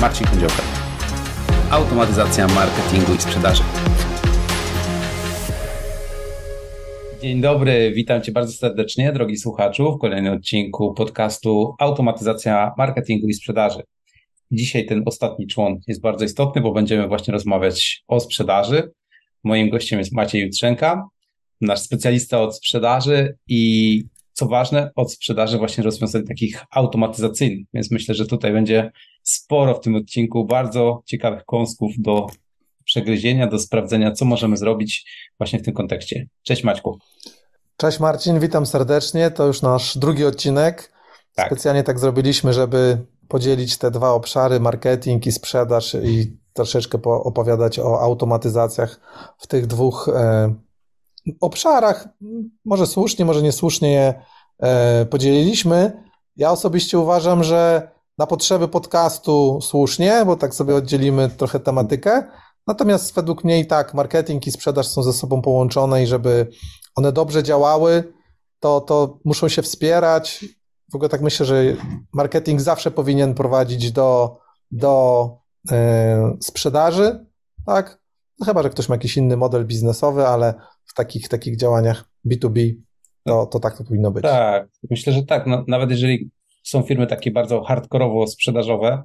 Marcin Kędziołka. Automatyzacja marketingu i sprzedaży. Dzień dobry, witam Cię bardzo serdecznie, drogi słuchaczu, w kolejnym odcinku podcastu Automatyzacja marketingu i sprzedaży. Dzisiaj ten ostatni człon jest bardzo istotny, bo będziemy właśnie rozmawiać o sprzedaży. Moim gościem jest Maciej Jutrzenka, nasz specjalista od sprzedaży i co ważne, od sprzedaży właśnie rozwiązań takich automatyzacyjnych. Więc myślę, że tutaj będzie sporo w tym odcinku bardzo ciekawych kąsków do przegryzienia, do sprawdzenia, co możemy zrobić właśnie w tym kontekście. Cześć Maćku. Cześć Marcin, witam serdecznie. To już nasz drugi odcinek. Tak. Specjalnie tak zrobiliśmy, żeby podzielić te dwa obszary, marketing i sprzedaż i troszeczkę opowiadać o automatyzacjach w tych dwóch e, obszarach. Może słusznie, może niesłusznie je e, podzieliliśmy. Ja osobiście uważam, że na potrzeby podcastu słusznie, bo tak sobie oddzielimy trochę tematykę. Natomiast według mnie i tak marketing i sprzedaż są ze sobą połączone i żeby one dobrze działały, to, to muszą się wspierać. W ogóle tak myślę, że marketing zawsze powinien prowadzić do, do e, sprzedaży, tak? No chyba, że ktoś ma jakiś inny model biznesowy, ale w takich, takich działaniach B2B to, to tak to powinno być. Tak, myślę, że tak. No, nawet jeżeli są firmy takie bardzo hardkorowo sprzedażowe,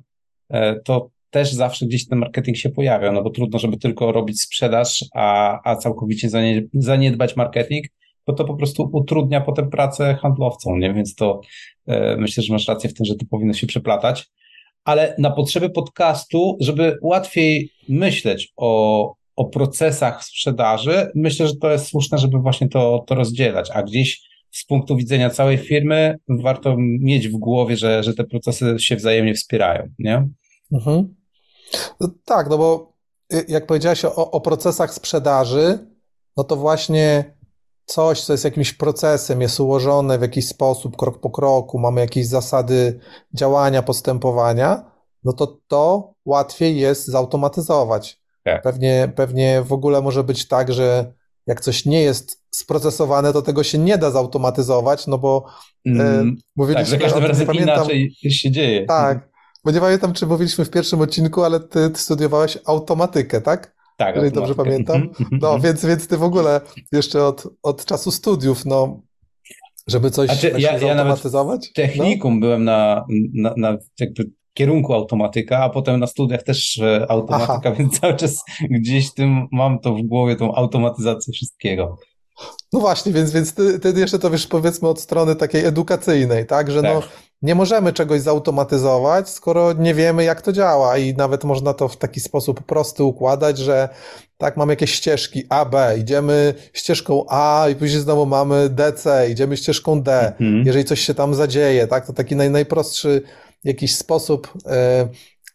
e, to też zawsze gdzieś ten marketing się pojawia, no bo trudno, żeby tylko robić sprzedaż, a, a całkowicie zaniedbać marketing, bo to po prostu utrudnia potem pracę handlowcom, nie? Więc to e, myślę, że masz rację w tym, że to powinno się przeplatać. Ale na potrzeby podcastu, żeby łatwiej myśleć o, o procesach sprzedaży, myślę, że to jest słuszne, żeby właśnie to, to rozdzielać, a gdzieś z punktu widzenia całej firmy warto mieć w głowie, że, że te procesy się wzajemnie wspierają, nie? Mhm. No tak, no bo y, jak powiedziałeś o, o procesach sprzedaży, no to właśnie coś, co jest jakimś procesem, jest ułożone w jakiś sposób, krok po kroku, mamy jakieś zasady działania, postępowania, no to to łatwiej jest zautomatyzować. Tak. Pewnie, pewnie w ogóle może być tak, że jak coś nie jest sprocesowane, to tego się nie da zautomatyzować, no bo mm, e, mówiliśmy... Tak, za każdym razem pamiętam, inaczej się dzieje. Tak, bo nie pamiętam, czy mówiliśmy w pierwszym odcinku, ale ty, ty studiowałeś automatykę, tak? Tak. Jeżeli dobrze pamiętam. Mhm, mhm, no, mhm. więc, więc ty w ogóle jeszcze od, od czasu studiów, no, żeby coś znaczy, ja, zautomatyzować? Ja technikum no? byłem na, na, na jakby kierunku automatyka, a potem na studiach też automatyka, Aha. więc cały czas gdzieś tym mam to w głowie, tą automatyzację wszystkiego. No właśnie, więc, więc ty, ty jeszcze to wiesz powiedzmy od strony takiej edukacyjnej, tak, że no, tak. no nie możemy czegoś zautomatyzować, skoro nie wiemy jak to działa i nawet można to w taki sposób prosty układać, że tak mamy jakieś ścieżki A, B, idziemy ścieżką A i później znowu mamy DC, idziemy ścieżką D, mhm. jeżeli coś się tam zadzieje, tak, to taki naj, najprostszy jakiś sposób e,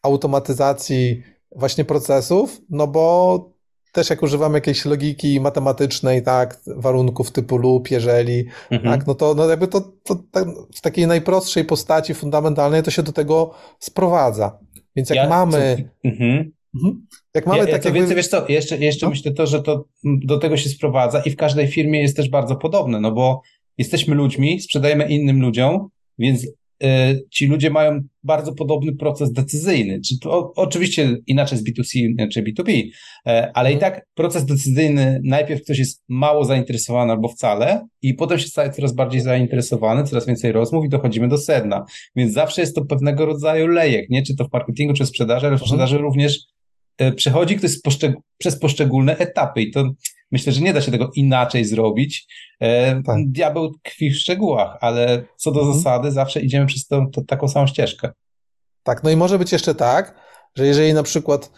automatyzacji właśnie procesów, no bo też jak używamy jakiejś logiki matematycznej, tak, warunków typu lub, jeżeli, mhm. tak, no to no jakby to, to tak, w takiej najprostszej postaci fundamentalnej to się do tego sprowadza. Więc jak ja, mamy... Mhm. Mhm. Jak mamy ja, tak jakby... więcej, wiesz co, jeszcze, jeszcze no? myślę to, że to do tego się sprowadza i w każdej firmie jest też bardzo podobne, no bo jesteśmy ludźmi, sprzedajemy innym ludziom, więc ci ludzie mają bardzo podobny proces decyzyjny. Czy to, oczywiście inaczej z B2C czy B2B, e, ale i mhm. tak proces decyzyjny, najpierw ktoś jest mało zainteresowany albo wcale, i potem się staje coraz bardziej zainteresowany, coraz więcej rozmów i dochodzimy do sedna. Więc zawsze jest to pewnego rodzaju lejek, nie? Czy to w marketingu, czy w sprzedaży, ale w mhm. sprzedaży również przechodzi ktoś poszczeg przez poszczególne etapy i to myślę, że nie da się tego inaczej zrobić. E, tak. Diabeł tkwi w szczegółach, ale co do mhm. zasady zawsze idziemy przez tą, to, taką samą ścieżkę. Tak, no i może być jeszcze tak, że jeżeli na przykład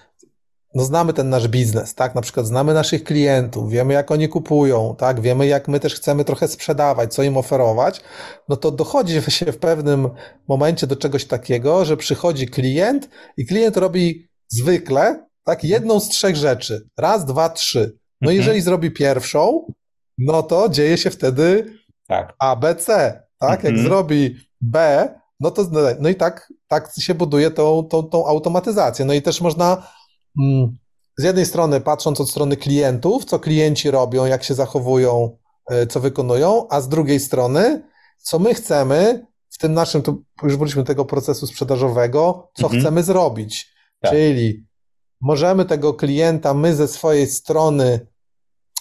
no znamy ten nasz biznes, tak? Na przykład znamy naszych klientów, wiemy jak oni kupują, tak? Wiemy jak my też chcemy trochę sprzedawać, co im oferować, no to dochodzi się w pewnym momencie do czegoś takiego, że przychodzi klient i klient robi zwykle, tak? Jedną z trzech rzeczy. Raz, dwa, trzy. No mhm. jeżeli zrobi pierwszą, no to dzieje się wtedy tak. A, B, C. Tak? Mhm. Jak zrobi B, no to no i tak, tak się buduje tą, tą, tą automatyzację. No i też można mm, z jednej strony patrząc od strony klientów, co klienci robią, jak się zachowują, e, co wykonują, a z drugiej strony, co my chcemy w tym naszym, to już wróćmy tego procesu sprzedażowego, co mhm. chcemy zrobić. Tak. Czyli możemy tego klienta, my ze swojej strony,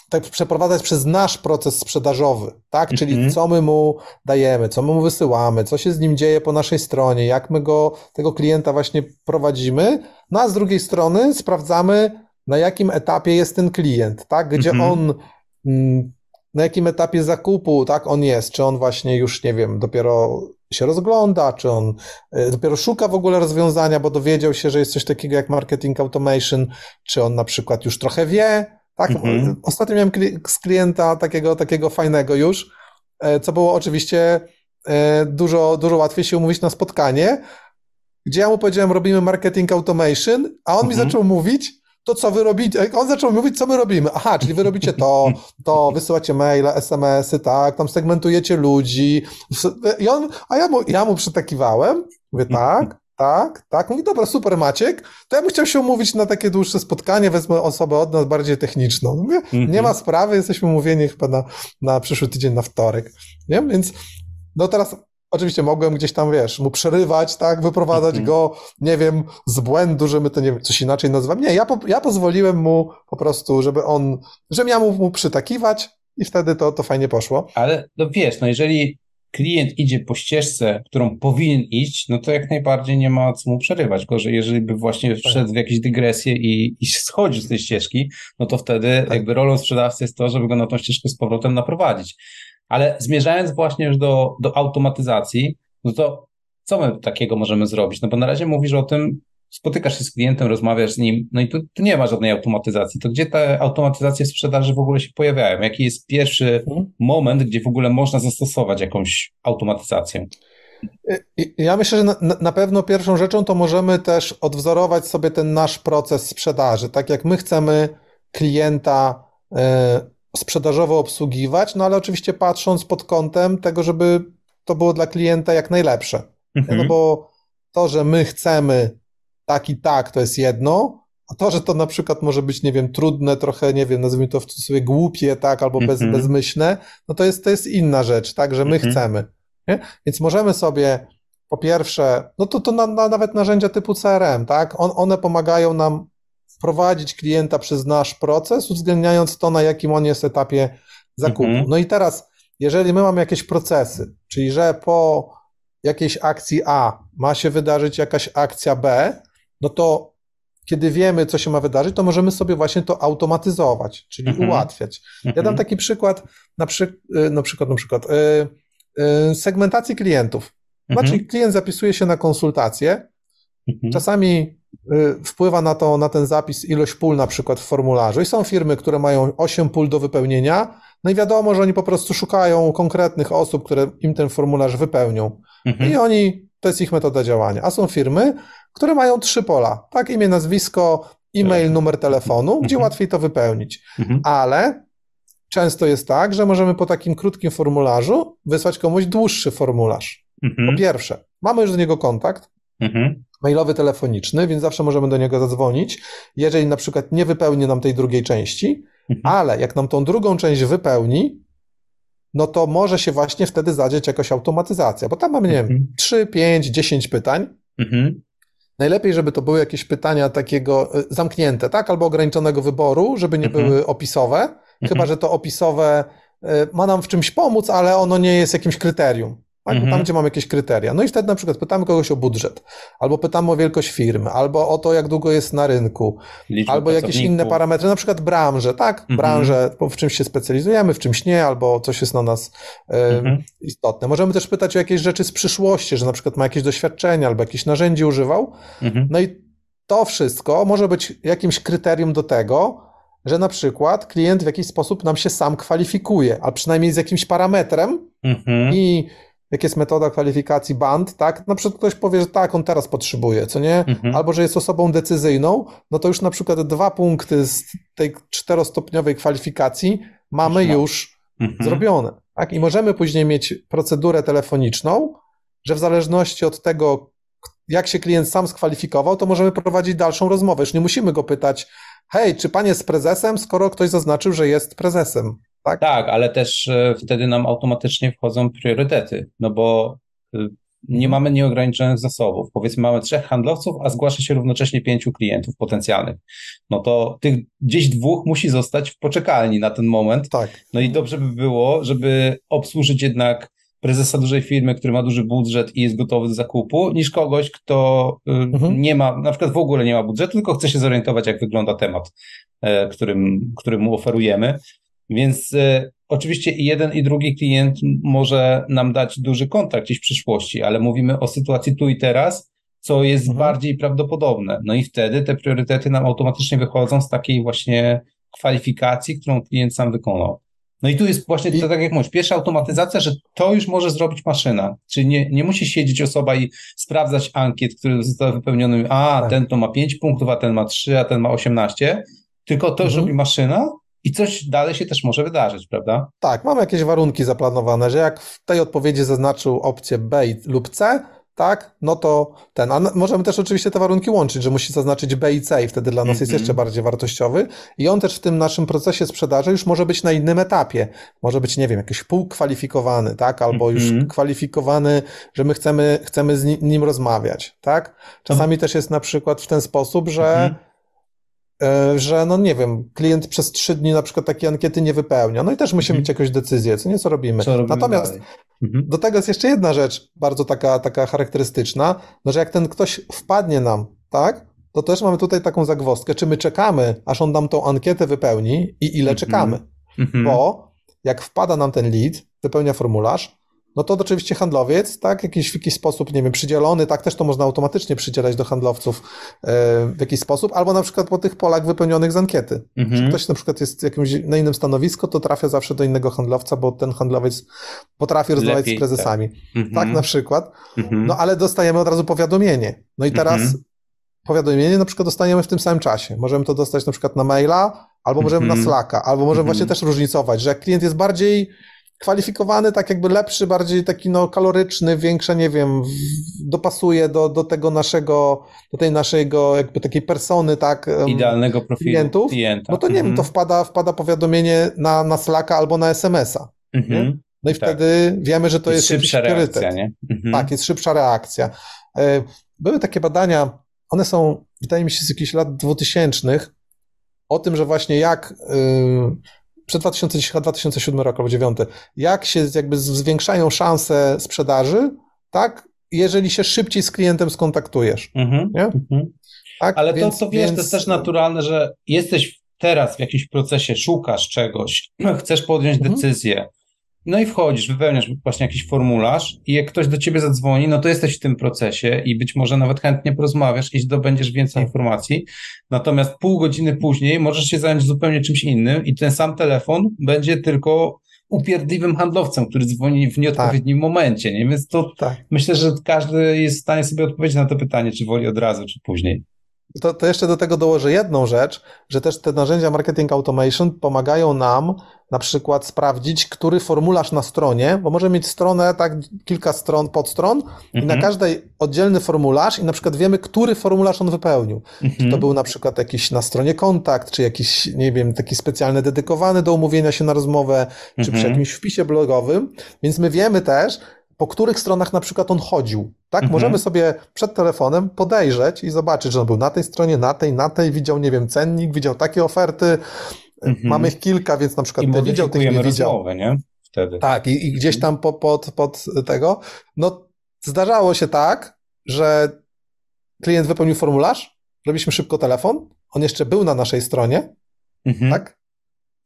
tak przeprowadzać przez nasz proces sprzedażowy, tak? Czyli mhm. co my mu dajemy, co my mu wysyłamy, co się z nim dzieje po naszej stronie, jak my go, tego klienta właśnie prowadzimy, no a z drugiej strony sprawdzamy, na jakim etapie jest ten klient, tak? Gdzie mhm. on, mm, na jakim etapie zakupu, tak, on jest, czy on właśnie już, nie wiem, dopiero się rozgląda, czy on y, dopiero szuka w ogóle rozwiązania, bo dowiedział się, że jest coś takiego jak marketing automation, czy on na przykład już trochę wie, tak? Mhm. Ostatnio miałem z klienta takiego, takiego fajnego już, e, co było oczywiście e, dużo, dużo łatwiej się umówić na spotkanie, gdzie ja mu powiedziałem, robimy marketing automation, a on mhm. mi zaczął mówić, to co wy robicie, on zaczął mówić, co my robimy. Aha, czyli wy robicie to, to, wysyłacie maile, SMS-y, tak, tam segmentujecie ludzi. I on, a ja mu, ja mu przytakiwałem, mówię, tak, tak, tak. Mówi, dobra, super Maciek, to ja bym chciał się umówić na takie dłuższe spotkanie, wezmę osobę od nas bardziej techniczną. Mówię, mm -hmm. nie ma sprawy, jesteśmy umówieni chyba na, na przyszły tydzień, na wtorek. Nie? Więc no teraz oczywiście mogłem gdzieś tam, wiesz, mu przerywać, tak, wyprowadzać mm -hmm. go, nie wiem, z błędu, że my to, nie wiem, coś inaczej nazywamy. Nie, ja, po, ja pozwoliłem mu po prostu, żeby on, żebym ja mu, mu przytakiwać i wtedy to, to fajnie poszło. Ale no wiesz, no jeżeli klient idzie po ścieżce, którą powinien iść, no to jak najbardziej nie ma co mu przerywać. Gorzej, jeżeli by właśnie tak. wszedł w jakieś dygresje i, i schodził z tej ścieżki, no to wtedy tak. jakby rolą sprzedawcy jest to, żeby go na tą ścieżkę z powrotem naprowadzić. Ale zmierzając właśnie już do, do automatyzacji, no to co my takiego możemy zrobić? No bo na razie mówisz o tym, spotykasz się z klientem, rozmawiasz z nim, no i tu, tu, nie ma żadnej automatyzacji. To gdzie te automatyzacje sprzedaży w ogóle się pojawiają? Jaki jest pierwszy mhm. moment, gdzie w ogóle można zastosować jakąś automatyzację? Ja myślę, że na, na, pewno pierwszą rzeczą to możemy też odwzorować sobie ten nasz proces sprzedaży. Tak jak my chcemy klienta y, sprzedażowo obsługiwać, no ale oczywiście patrząc pod kątem tego, żeby to było dla klienta jak najlepsze. Mhm. No bo to, że my chcemy tak i tak to jest jedno, a to, że to na przykład może być, nie wiem, trudne, trochę, nie wiem, nazwijmy to w cudzysłowie głupie, tak, albo bez, mm -hmm. bezmyślne, no to jest, to jest inna rzecz, tak, że my mm -hmm. chcemy. Nie? Więc możemy sobie po pierwsze, no to, to na, na, nawet narzędzia typu CRM, tak, On, one pomagają nam wprowadzić klienta przez nasz proces, uwzględniając to, na jakim on jest etapie zakupu. Mm -hmm. No i teraz, jeżeli my mamy jakieś procesy, czyli że po jakiejś akcji A ma się wydarzyć jakaś akcja B, no to kiedy wiemy, co się ma wydarzyć, to możemy sobie właśnie to automatyzować, czyli mhm. ułatwiać. Ja dam mhm. taki przykład, na, przy, y, na przykład, na przykład yy, segmentacji klientów. Mhm. Znaczy, klient zapisuje się na konsultację, mhm. czasami yy, wpływa na, to, na ten zapis ilość pól na przykład w formularzu i są firmy, które mają 8 pól do wypełnienia, no i wiadomo, że oni po prostu szukają konkretnych osób, które im ten formularz wypełnią. Mhm. I oni, to jest ich metoda działania. A są firmy, które mają trzy pola, tak, imię, nazwisko, e-mail, tak. numer telefonu, gdzie mhm. łatwiej to wypełnić. Mhm. Ale często jest tak, że możemy po takim krótkim formularzu wysłać komuś dłuższy formularz. Mhm. Po pierwsze, mamy już do niego kontakt, mailowy, telefoniczny, więc zawsze możemy do niego zadzwonić, jeżeli na przykład nie wypełni nam tej drugiej części, ale jak nam tą drugą część wypełni, no to może się właśnie wtedy zadzieć jakaś automatyzacja, bo tam mamy, nie wiem, mhm. 3, 5, 10 pytań. Mhm. Najlepiej, żeby to były jakieś pytania takiego e, zamknięte, tak? Albo ograniczonego wyboru, żeby nie mhm. były opisowe. Chyba, mhm. że to opisowe e, ma nam w czymś pomóc, ale ono nie jest jakimś kryterium tak? Mhm. tam gdzie mamy jakieś kryteria. No i wtedy na przykład pytamy kogoś o budżet, albo pytamy o wielkość firmy, albo o to, jak długo jest na rynku, Liczby albo jakieś inne parametry, na przykład branżę, tak? Mhm. Branżę, w czymś się specjalizujemy, w czymś nie, albo coś jest na nas mhm. istotne. Możemy też pytać o jakieś rzeczy z przyszłości, że na przykład ma jakieś doświadczenia, albo jakieś narzędzie używał. Mhm. No i to wszystko może być jakimś kryterium do tego, że na przykład klient w jakiś sposób nam się sam kwalifikuje, a przynajmniej z jakimś parametrem mhm. i jak jest metoda kwalifikacji band, tak? Na przykład ktoś powie, że tak, on teraz potrzebuje, co nie? Mhm. Albo, że jest osobą decyzyjną, no to już na przykład dwa punkty z tej czterostopniowej kwalifikacji mamy już mhm. zrobione, tak? I możemy później mieć procedurę telefoniczną, że w zależności od tego, jak się klient sam skwalifikował, to możemy prowadzić dalszą rozmowę. Już nie musimy go pytać, hej, czy pan jest prezesem, skoro ktoś zaznaczył, że jest prezesem tak? Tak, ale też e, wtedy nam automatycznie wchodzą priorytety, no bo e, nie mhm. mamy nieograniczonych zasobów. Powiedzmy, mamy trzech handlowców, a zgłasza się równocześnie pięciu klientów potencjalnych. No to tych gdzieś dwóch musi zostać w poczekalni na ten moment. Tak. No i dobrze by było, żeby obsłużyć jednak prezesa dużej firmy, który ma duży budżet i jest gotowy do zakupu, niż kogoś, kto y, mhm. nie ma, na przykład w ogóle nie ma budżetu, tylko chce się zorientować, jak wygląda temat, e, którym, którym mu oferujemy. Więc e, oczywiście i jeden, i drugi klient może nam dać duży kontrakt gdzieś w przyszłości, ale mówimy o sytuacji tu i teraz, co jest mhm. bardziej prawdopodobne. No i wtedy te priorytety nam automatycznie wychodzą z takiej właśnie kwalifikacji, którą klient sam wykonał. No i tu jest właśnie to, tak jak mówisz, pierwsza automatyzacja, że to już może zrobić maszyna. Czyli nie, nie musi siedzieć osoba i sprawdzać ankiet, które zostały wypełnione, a tak. ten to ma 5 punktów, a ten ma 3, a ten ma 18, tylko to mhm. już robi maszyna i coś dalej się też może wydarzyć, prawda? Tak, mamy jakieś warunki zaplanowane, że jak w tej odpowiedzi zaznaczył opcję B lub C, tak, no to ten, a możemy też oczywiście te warunki łączyć, że musi zaznaczyć B i C i wtedy dla nas mm -hmm. jest mhm. jeszcze bardziej wartościowy i on też w tym naszym procesie sprzedaży już może być na innym etapie, może być, nie wiem, jakiś półkwalifikowany, tak, albo mm -hmm. już mhm. kwalifikowany, że my chcemy, chcemy z nim rozmawiać, tak. Czasami też jest na przykład w ten sposób, że E, że no nie wiem, klient przez trzy dni na przykład takiej ankiety nie wypełnia. No i też musimy mhm. mieć jakąś decyzję, co nie co robimy. Co robimy Natomiast mhm. do tego jest jeszcze jedna rzecz bardzo taka, taka charakterystyczna, no że jak ten ktoś wpadnie nam, tak, to też mamy tutaj taką zagwozdkę, czy my czekamy, aż on nam tą ankietę wypełni i ile mhm. czekamy. Mhm. Bo jak wpada nam ten lead, wypełnia formularz, no to oczywiście handlowiec, tak, jakiś, w jakiś sposób, nie wiem, przydzielony, tak, też to można automatycznie przydzielać do handlowców e, w jakiś sposób, albo na przykład po tych polach wypełnionych z ankiety. Mhm. ktoś na przykład jest jakimś, na innym stanowisku, to trafia zawsze do innego handlowca, bo ten handlowiec potrafi rozmawiać Lepiej, z prezesami. Tak, mhm. tak na przykład. Mhm. No ale dostajemy od razu powiadomienie. No i teraz mhm. powiadomienie na przykład dostajemy w tym samym czasie. Możemy to dostać na przykład na maila, albo możemy na Slacka, albo możemy właśnie też różnicować, że jak klient jest bardziej kwalifikowany, tak jakby lepszy, bardziej taki no kaloryczny, większe, nie wiem, dopasuje do, do tego naszego, do tej naszego jakby takiej persony, tak. Idealnego profilu klientów, klienta. No to nie wiem, to mhm. wpada, wpada powiadomienie na, na Slacka albo na SMS-a. Mhm. No i tak. wtedy wiemy, że to jest, jest szybsza reakcja, nie? Mhm. Tak, jest szybsza reakcja. E, były takie badania, one są, wydaje mi się, z jakichś lat dwutysięcznych, o tym, że właśnie jak yy, przed 2010, 2007 rok albo 2009, jak się jakby zwiększają szanse sprzedaży, tak, jeżeli się szybciej z klientem skontaktujesz. Mhm, nie? Mhm. Tak? Ale więc, to, to wiesz, więc... to jest też naturalne, że jesteś teraz w jakimś procesie, szukasz czegoś, chcesz podjąć mhm. decyzję, no i wchodzisz, wypełniasz właśnie jakiś formularz i jak ktoś do ciebie zadzwoni, no to jesteś w tym procesie i być może nawet chętnie porozmawiasz i zdobędziesz więcej informacji. Natomiast pół godziny później możesz się zająć zupełnie czymś innym i ten sam telefon będzie tylko upierdliwym handlowcem, który dzwoni w nieodpowiednim tak. momencie. Nie? Więc to tak. myślę, że każdy jest w stanie sobie odpowiedzieć na to pytanie, czy woli od razu, czy później. To, to jeszcze do tego dołożę jedną rzecz, że też te narzędzia marketing automation pomagają nam na przykład sprawdzić, który formularz na stronie, bo może mieć stronę, tak, kilka stron, podstron mhm. i na mhm. każdej oddzielny formularz i na przykład wiemy, który formularz on wypełnił. Mhm. Czy to był na przykład jakiś na stronie kontakt, czy jakiś, nie wiem, taki specjalny dedykowany do umówienia się na rozmowę, czy przy mhm. jakimś wpisie blogowym, więc my wiemy też, po których stronach na przykład on chodził. Tak, mhm. możemy sobie przed telefonem podejrzeć i zobaczyć, że on był na tej stronie, na tej, na tej, widział, nie wiem, cennik, widział takie oferty. Mhm. Mamy ich kilka, więc na przykład I widział, tych nie widział. Rozmowę, nie? Wtedy. Tak, i, i gdzieś tam pod, pod, pod tego. No, zdarzało się tak, że klient wypełnił formularz, robiliśmy szybko telefon, on jeszcze był na naszej stronie, mhm. tak?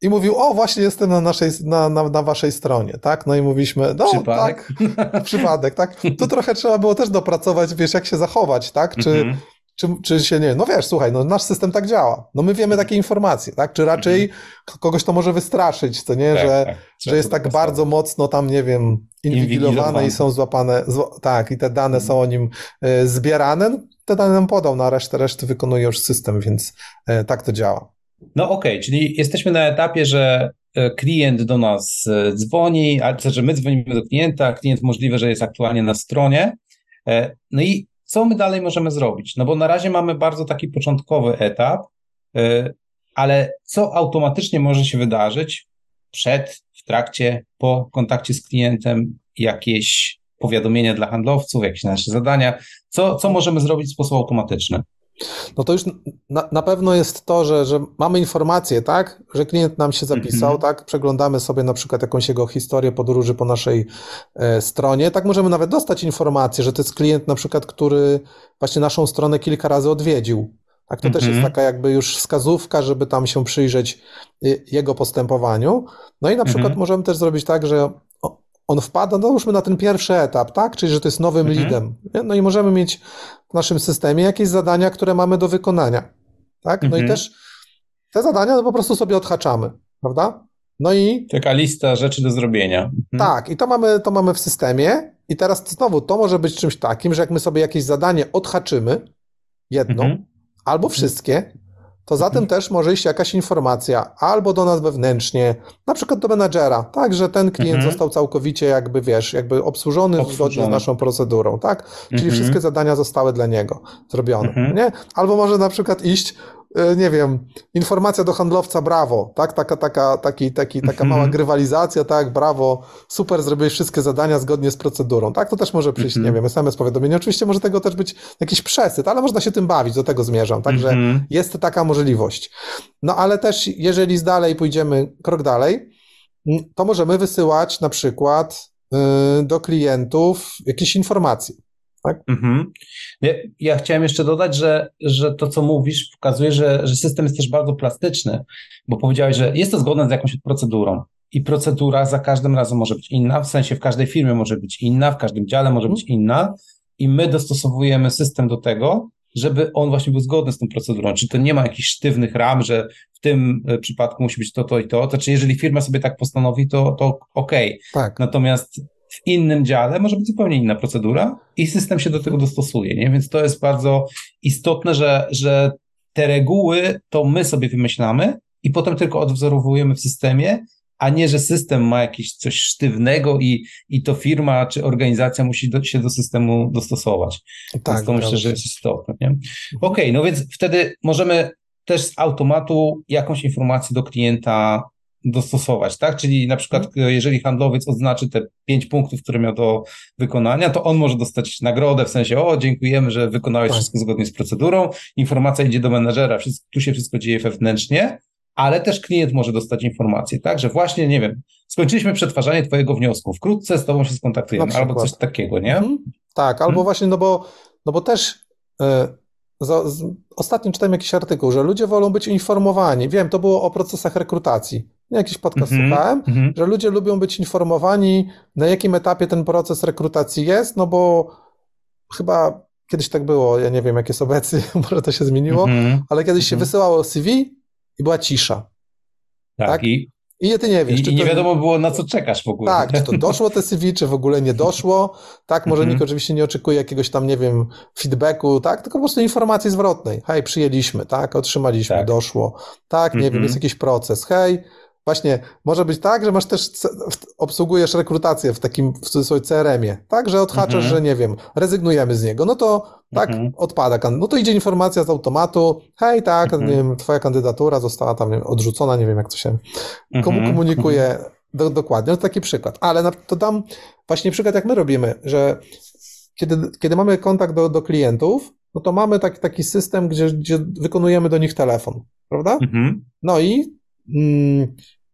I mówił, o właśnie jestem na naszej, na, na, na waszej stronie, tak? No i mówiliśmy, no przypadek. tak, przypadek, tak? Tu trochę trzeba było też dopracować, wiesz, jak się zachować, tak? Czy, mm -hmm. czy, czy się nie, no wiesz, słuchaj, no nasz system tak działa, no my wiemy takie informacje, tak? Czy raczej mm -hmm. kogoś to może wystraszyć, co nie, tak, że, tak. że jest tak bardzo mocno tam, nie wiem, inwigilowane i są złapane, zł tak, i te dane są o nim y, zbierane, te dane nam podał, na resztę, resztę wykonuje już system, więc y, tak to działa. No okej, okay, czyli jesteśmy na etapie, że e, klient do nas e, dzwoni, a że my dzwonimy do klienta, klient możliwe, że jest aktualnie na stronie. E, no i co my dalej możemy zrobić? No bo na razie mamy bardzo taki początkowy etap, ale co automatycznie może się wydarzyć przed, w trakcie, po kontakcie z klientem, jakieś powiadomienia dla handlowców, jakieś nasze zadania. Co, co możemy zrobić w sposób automatyczny? No to już na, na pewno jest to, że, że mamy informację, tak, że klient nam się zapisał, mm -hmm. tak, przeglądamy sobie na przykład jakąś jego historię podróży po naszej e, stronie, tak możemy nawet dostać informację, że to jest klient na przykład, który właśnie naszą stronę kilka razy odwiedził, tak, to mm -hmm. też jest mhm. taka jakby już wskazówka, żeby tam się przyjrzeć y, jego postępowaniu. No i na przykład mm -hmm. możemy też zrobić tak, że on wpada, no załóżmy na ten pierwszy etap, tak? Czyli, że to jest nowym mhm. leadem. No i możemy mieć w naszym systemie jakieś zadania, które mamy do wykonania, tak? No mhm. i też te zadania no po prostu sobie odhaczamy, prawda? No i... Taka lista rzeczy do zrobienia. Mhm. Tak, i to mamy, to mamy w systemie i teraz znowu to może być czymś takim, że jak my sobie jakieś zadanie odhaczymy, jedno, mhm. albo wszystkie, to za tym też może iść jakaś informacja albo do nas wewnętrznie, na przykład do menadżera, tak, że ten klient mhm. został całkowicie jakby, wiesz, jakby obsłużony, obsłużony. zgodnie z naszą procedurą, tak? Czyli mhm. wszystkie zadania zostały dla niego zrobione, mhm. nie? Albo może na przykład iść nie wiem, informacja do handlowca, brawo, tak, taka, taka, taki, taki, taka mała mhm. grywalizacja, tak, brawo, super, zrobiłeś wszystkie zadania zgodnie z procedurą, tak, to też może przyjść, nie mhm. wiem, SMS powiadomienie, oczywiście może tego też być jakiś przesyt, ale można się tym bawić, do tego zmierzam, także mhm. jest taka możliwość. No ale też, jeżeli z dalej pójdziemy krok dalej, to możemy wysyłać na przykład y, do klientów jakieś informacje, tak? Mhm. Ja, chciałem jeszcze dodać, że, że to, co mówisz, pokazuje, że, że system jest też bardzo plastyczny, bo powiedziałeś, że jest to zgodne z jakąś procedurą. I procedura za każdym razem może być inna, w sensie w każdej firmie może być inna, w każdym dziale może być inna, i my dostosowujemy system do tego, żeby on właśnie był zgodny z tą procedurą. Czy to nie ma jakichś sztywnych ram, że w tym e, przypadku musi być to, to i to. To czy jeżeli firma sobie tak postanowi, to, to okej. Okay. Tak. Natomiast w innym dziale może być zupełnie inna procedura i system się do tego dostosuje, nie? Więc to jest bardzo istotne, że, że te reguły to my sobie wymyślamy i potem tylko odwzorowujemy w systemie, a nie, że system ma jakieś coś sztywnego i, i to firma czy organizacja musi do, się do systemu dostosować. Tak, więc to myślę, że jest istotne. Okej, okay, no więc wtedy możemy też z automatu jakąś informację do klienta dostosować, tak? Czyli na przykład, mhm. jeżeli handlowiec oznaczy te pięć punktów, które miał do wykonania, to on może dostać nagrodę w sensie, o, dziękujemy, że wykonałeś tak. wszystko zgodnie z procedurą, informacja idzie do menedżera, wszystko, tu się wszystko dzieje wewnętrznie, ale też klient może dostać informację, tak? Że właśnie, nie wiem, skończyliśmy przetwarzanie twojego wniosku, wkrótce z tobą się skontaktujemy, albo coś takiego, nie? Mhm. Tak, albo mhm. właśnie, no bo, no bo też... Yy ostatnio czytałem jakiś artykuł, że ludzie wolą być informowani. Wiem, to było o procesach rekrutacji jakiś podcast mm -hmm, słuchałem, mm -hmm. że ludzie lubią być informowani, na jakim etapie ten proces rekrutacji jest, no bo chyba kiedyś tak było, ja nie wiem, jak jest obecnie, może to się zmieniło, mm -hmm, ale kiedyś się mhm. wysyłało CV i była cisza. Tak, tak? I, I ty nie wiesz. I, czy i nie to, wiadomo było, na co czekasz w ogóle. Tak, czy to doszło te CV, czy w ogóle nie doszło. Tak, może nikt oczywiście nie oczekuje jakiegoś tam, nie wiem, feedbacku, tak, tylko po prostu informacji zwrotnej. Hej, przyjęliśmy, tak, otrzymaliśmy, tak. doszło. Tak, nie wiem, jest jakiś proces. Hej, Właśnie, może być tak, że masz też, obsługujesz rekrutację w takim, w cudzysłowie CRM-ie, tak, że odhaczasz, mhm. że nie wiem, rezygnujemy z niego, no to tak, mhm. odpada, no to idzie informacja z automatu, hej, tak, mhm. nie wiem, twoja kandydatura została tam wiem, odrzucona, nie wiem, jak to się komu mhm. komunikuje mhm. do, dokładnie, no to taki przykład, ale to dam właśnie przykład, jak my robimy, że kiedy, kiedy mamy kontakt do, do klientów, no to mamy taki, taki system, gdzie, gdzie wykonujemy do nich telefon, prawda? Mhm. No i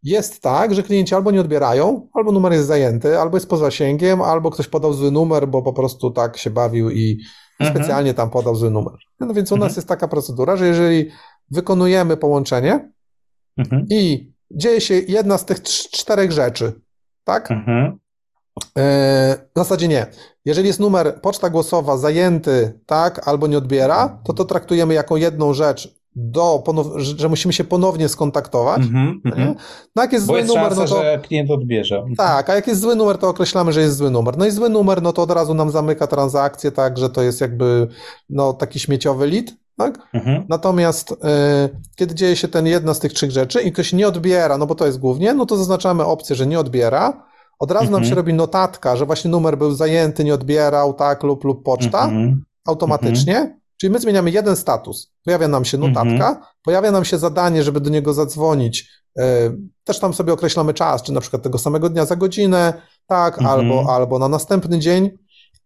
jest tak, że klienci albo nie odbierają, albo numer jest zajęty, albo jest poza zasięgiem, albo ktoś podał zły numer, bo po prostu tak się bawił i mhm. specjalnie tam podał zły numer. No więc u mhm. nas jest taka procedura, że jeżeli wykonujemy połączenie mhm. i dzieje się jedna z tych czterech rzeczy, tak? Mhm. E, w zasadzie nie. Jeżeli jest numer poczta głosowa zajęty, tak, albo nie odbiera, to to traktujemy jako jedną rzecz do, że musimy się ponownie skontaktować. Mm -hmm, no jak jest Bo zły jest numer, no to. że klient odbierze. Tak, a jak jest zły numer, to określamy, że jest zły numer. No i zły numer, no to od razu nam zamyka transakcję, tak, że to jest jakby no, taki śmieciowy lead. Tak? Mhm. Natomiast y, kiedy dzieje się ten jedna z tych trzech rzeczy i ktoś nie odbiera, no bo to jest głównie, no to zaznaczamy opcję, że nie odbiera. Od razu nam się mhm. robi notatka, że właśnie numer był zajęty, nie odbierał, tak, lub, lub poczta mhm. automatycznie. Czyli my zmieniamy jeden status. Pojawia nam się notatka, mhm. pojawia nam się zadanie, żeby do niego zadzwonić. E, też tam sobie określamy czas, czy na przykład tego samego dnia za godzinę, tak, mhm. albo, albo na następny dzień.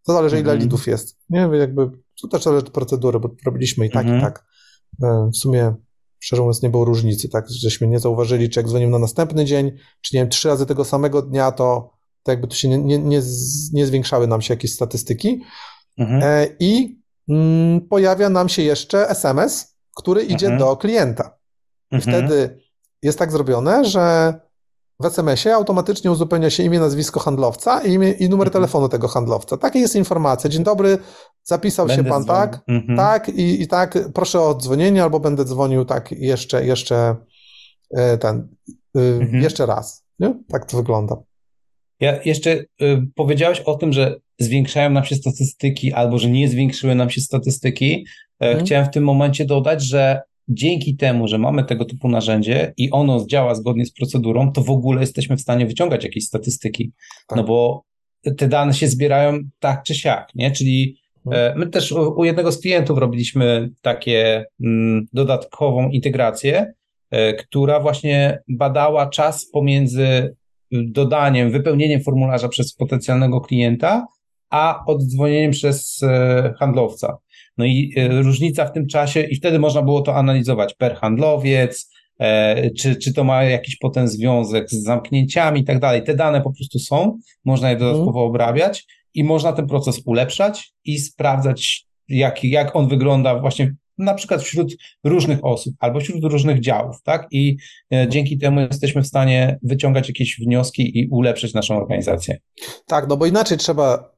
To zależy, ile mhm. lidów jest. Nie, jakby to też zależy od procedury, bo robiliśmy i tak, mhm. i tak. E, w sumie, szczerze mówiąc, nie było różnicy, tak, żeśmy nie zauważyli, czy jak dzwonimy na następny dzień, czy nie wiem, trzy razy tego samego dnia, to, to jakby tu się nie, nie, nie, nie zwiększały nam się jakieś statystyki. Mhm. E, I pojawia nam się jeszcze SMS, który idzie mhm. do klienta. I mhm. wtedy jest tak zrobione, że w SMS-ie automatycznie uzupełnia się imię, nazwisko handlowca i, imię, i numer mhm. telefonu tego handlowca. Taka jest informacja. Dzień dobry, zapisał będę się pan dzwonił. tak, mhm. tak i, i tak, proszę o dzwonienie albo będę dzwonił tak jeszcze, jeszcze e, ten, e, mhm. jeszcze raz. Nie? Tak to wygląda. Ja jeszcze y, powiedziałeś o tym, że zwiększają nam się statystyki albo że nie zwiększyły nam się statystyki. Mhm. Chciałem w tym momencie dodać, że dzięki temu, że mamy tego typu narzędzie i ono działa zgodnie z procedurą, to w ogóle jesteśmy w stanie wyciągać jakieś statystyki. Tak. No bo te dane się zbierają tak czy siak, nie? Czyli mhm. my też u jednego z klientów robiliśmy takie mm, dodatkową integrację, e, która właśnie badała czas pomiędzy dodaniem, wypełnieniem formularza przez potencjalnego klienta, a oddzwonieniem przez e, handlowca. No i e, różnica w tym czasie, i wtedy można było to analizować per handlowiec, e, czy, czy to ma jakiś potem związek z zamknięciami i tak dalej. Te dane po prostu są, można je dodatkowo mhm. obrabiać i można ten proces ulepszać i sprawdzać, jak, jak on wygląda właśnie na przykład wśród różnych osób albo wśród różnych działów, tak? I dzięki temu jesteśmy w stanie wyciągać jakieś wnioski i ulepszyć naszą organizację. Tak, no bo inaczej trzeba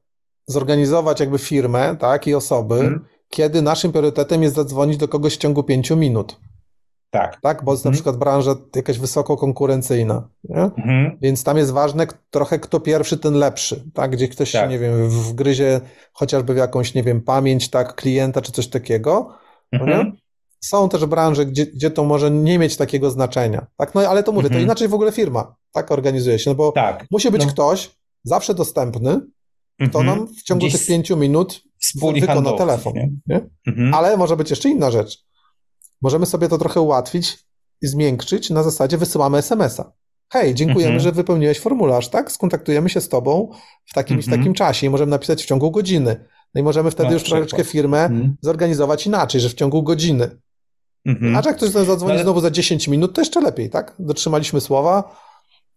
zorganizować jakby firmę, tak, i osoby, hmm. kiedy naszym priorytetem jest zadzwonić do kogoś w ciągu pięciu minut. Tak. Tak, bo jest hmm. na mhm. przykład branża jakaś wysoko konkurencyjna, hmm. więc tam jest ważne trochę kto pierwszy, ten lepszy, tak, gdzie ktoś tak. nie wiem, wgryzie chociażby w jakąś, nie wiem, pamięć, tak, klienta czy coś takiego, Mhm. Są też branże, gdzie, gdzie to może nie mieć takiego znaczenia. Tak? No ale to mówię, mhm. to inaczej w ogóle firma tak organizuje się, no bo tak. musi być no. ktoś zawsze dostępny, kto mhm. nam w ciągu Gdzieś tych pięciu minut wykona telefon. Nie? nie? Mhm. Ale może być jeszcze inna rzecz. Możemy sobie to trochę ułatwić i zmiękczyć na zasadzie wysyłamy SMS-a. Hej, dziękujemy, mhm. że wypełniłeś formularz, tak? Skontaktujemy się z tobą w takim, w takim czasie i możemy napisać w ciągu godziny. No i możemy wtedy Na już przykład. troszeczkę firmę hmm. zorganizować inaczej, że w ciągu godziny. Mhm. A jak ktoś zadzwoni Ale... znowu za 10 minut, to jeszcze lepiej, tak? Dotrzymaliśmy słowa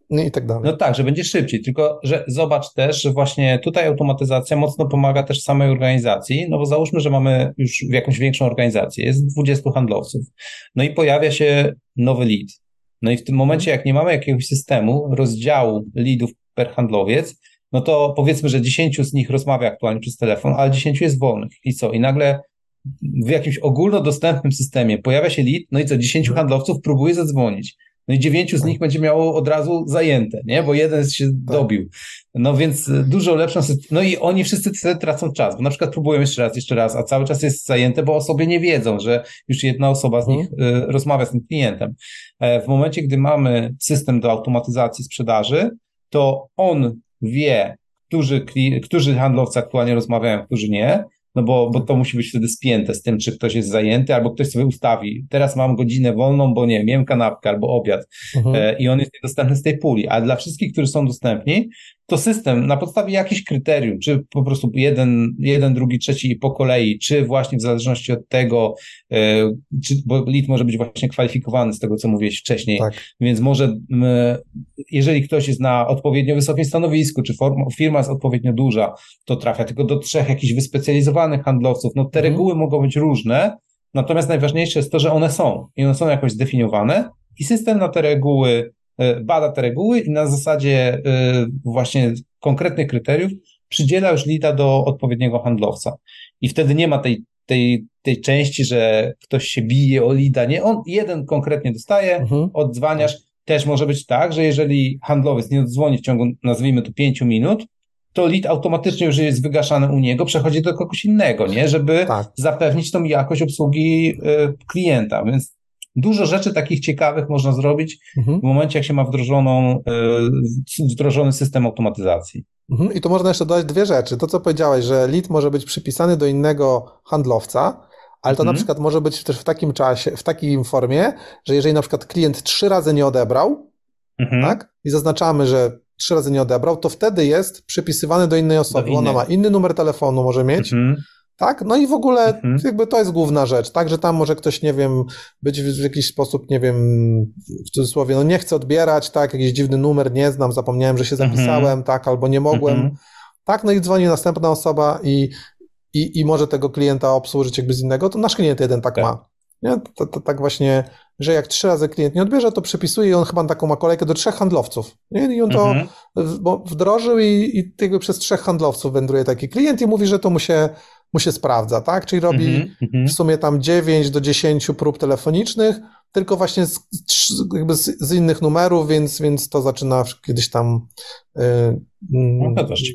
no i tak dalej. No tak, że będzie szybciej, tylko że zobacz też, że właśnie tutaj automatyzacja mocno pomaga też samej organizacji, no bo załóżmy, że mamy już jakąś większą organizację, jest 20 handlowców, no i pojawia się nowy lead. No i w tym momencie, jak nie mamy jakiegoś systemu rozdziału leadów per handlowiec, no to powiedzmy, że 10 z nich rozmawia aktualnie przez telefon, ale 10 jest wolnych. I co? I nagle w jakimś ogólnodostępnym systemie pojawia się lead, no i co? 10 handlowców próbuje zadzwonić. No i dziewięciu z nich będzie miało od razu zajęte, nie? Bo jeden się tak. dobił. No więc dużo lepszą No i oni wszyscy tracą czas, bo na przykład próbują jeszcze raz, jeszcze raz, a cały czas jest zajęte, bo osoby nie wiedzą, że już jedna osoba z nich mhm. y, rozmawia z tym klientem. E, w momencie, gdy mamy system do automatyzacji sprzedaży, to on wie, którzy, którzy handlowcy aktualnie rozmawiają, którzy nie, no bo, bo to musi być wtedy spięte z tym, czy ktoś jest zajęty, albo ktoś sobie ustawi. Teraz mam godzinę wolną, bo nie, miałem kanapkę albo obiad mhm. e, i on jest niedostępny z tej puli. A dla wszystkich, którzy są dostępni, to system na podstawie jakichś kryterium, czy po prostu jeden, jeden drugi, trzeci po kolei, czy właśnie w zależności od tego, e, czy, bo lead może być właśnie kwalifikowany z tego, co mówiłeś wcześniej, tak. więc może jeżeli ktoś jest na odpowiednio wysokim stanowisku, czy firma jest odpowiednio duża, to trafia tylko do trzech jakichś wyspecjalizowanych handlowców. No te mhm. reguły mogą być różne, natomiast najważniejsze jest to, że one są i one są jakoś zdefiniowane i system na te reguły bada te reguły i na zasadzie e, właśnie konkretnych kryteriów przydziela już lida do odpowiedniego handlowca. I wtedy nie ma tej, tej, tej części, że ktoś się bije o lida. Nie, on jeden konkretnie dostaje, mhm. odzwaniasz. Też może być tak, że jeżeli handlowiec nie odzwoni w ciągu, nazwijmy to, pięciu minut, to lead automatycznie już jest wygaszany u niego, przechodzi do kogoś innego, nie? Żeby tak. zapewnić tą jakość obsługi y, klienta. Więc Dużo rzeczy takich ciekawych można zrobić mhm. w momencie, jak się ma wdrożoną, e, wdrożony system automatyzacji. Mhm. I tu można jeszcze dodać dwie rzeczy. To, co powiedziałeś, że lead może być przypisany do innego handlowca, ale to mhm. na przykład może być też w takim czasie, w takiej formie, że jeżeli na przykład klient trzy razy nie odebrał, mhm. tak, i zaznaczamy, że trzy razy nie odebrał, to wtedy jest przypisywany do innej osoby. Do Ona ma inny numer telefonu, może mieć. Tak? No i w ogóle mhm. jakby to jest główna rzecz, tak? Że tam może ktoś, nie wiem, być w jakiś sposób, nie wiem, w cudzysłowie, no nie chcę odbierać, tak? Jakiś dziwny numer, nie znam, zapomniałem, że się mhm. zapisałem, mhm. tak? Albo nie mogłem. Mhm. Tak? No i dzwoni następna osoba i, i, i może tego klienta obsłużyć jakby z innego, to nasz klient jeden tak, tak. ma. Nie? To, to, tak właśnie, że jak trzy razy klient nie odbierze, to przepisuje i on chyba taką ma kolejkę do trzech handlowców. Nie? I on to mhm. wdrożył i, i jakby przez trzech handlowców wędruje taki klient i mówi, że to mu się, mu się sprawdza, tak? Czyli robi mhm, w sumie tam 9 do 10 prób telefonicznych, tylko właśnie z, z, z, innych numerów, więc, więc to zaczyna kiedyś tam yy,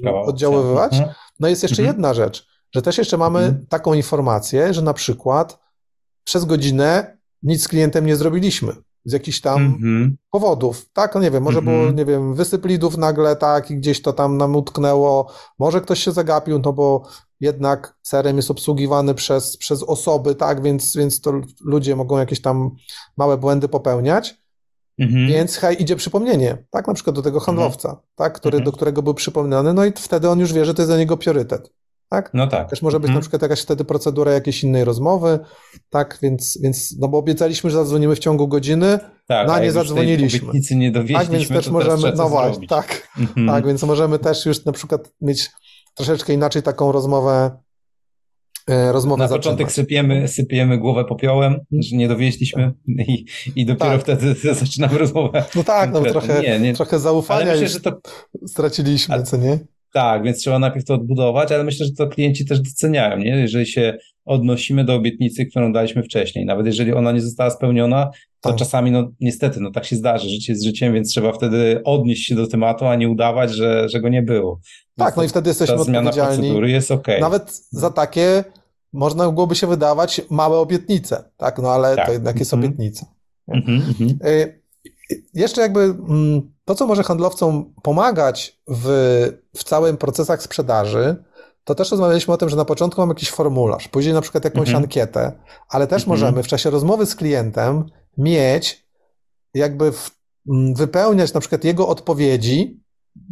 no oddziaływać. Mhm. No jest jeszcze mhm. jedna rzecz, że też jeszcze mamy mhm. taką informację, że na przykład przez godzinę nic z klientem nie zrobiliśmy. Z jakichś tam mm-hmm. powodów. Tak, no nie wiem, może mm-hmm. było, nie wiem, wysyp lidów nagle, tak, i gdzieś to tam nam utknęło. Może ktoś się zagapił, no bo jednak CRM jest obsługiwany przez, przez osoby, tak, więc, więc to ludzie mogą jakieś tam małe błędy popełniać. Mm-hmm. Więc hej, idzie przypomnienie, tak, na przykład do tego handlowca, tak, który, do którego był przypomniany, no i wtedy on już wie, że to jest za niego priorytet tak? No tak. Też może być mhm. na przykład jakaś wtedy procedura jakiejś innej rozmowy, tak? Więc, więc no bo obiecaliśmy, że zadzwonimy w ciągu godziny, tak, no a nie zadzwoniliśmy. nie dowieźliśmy, tak, więc też możemy, no właśnie, tak, mhm. tak, więc możemy też już na przykład mieć troszeczkę inaczej taką rozmowę e, rozmowę Na zaczynać. początek sypiemy, sypiemy głowę popiołem, że nie dowieźliśmy i, i dopiero tak. wtedy zaczynamy rozmowę. No tak, no trochę, nie, nie. trochę zaufania myślę, że to... straciliśmy, a, co nie? Tak, więc trzeba najpierw to odbudować, ale myślę, że to klienci też doceniają, nie? jeżeli się odnosimy do obietnicy, którą daliśmy wcześniej. Nawet jeżeli ona nie została spełniona, to tak. czasami, no niestety, no tak się zdarzy, życie jest życiem, więc trzeba wtedy odnieść się do tematu, a nie udawać, że, że go nie było. Więc tak, no i wtedy jesteśmy ta zmiana procedury jest ok. Nawet za takie można byłoby się wydawać małe obietnice, tak, no ale tak. to jednak jest mm -hmm. obietnica. Mm -hmm. Jeszcze jakby mm, to, co może handlowcom pomagać w, w całym procesach sprzedaży, to też rozmawialiśmy o tym, że na początku mamy jakiś formularz, później na przykład jakąś mhm. ankietę, ale też mhm. możemy w czasie rozmowy z klientem mieć, jakby w, mm, wypełniać na przykład jego odpowiedzi,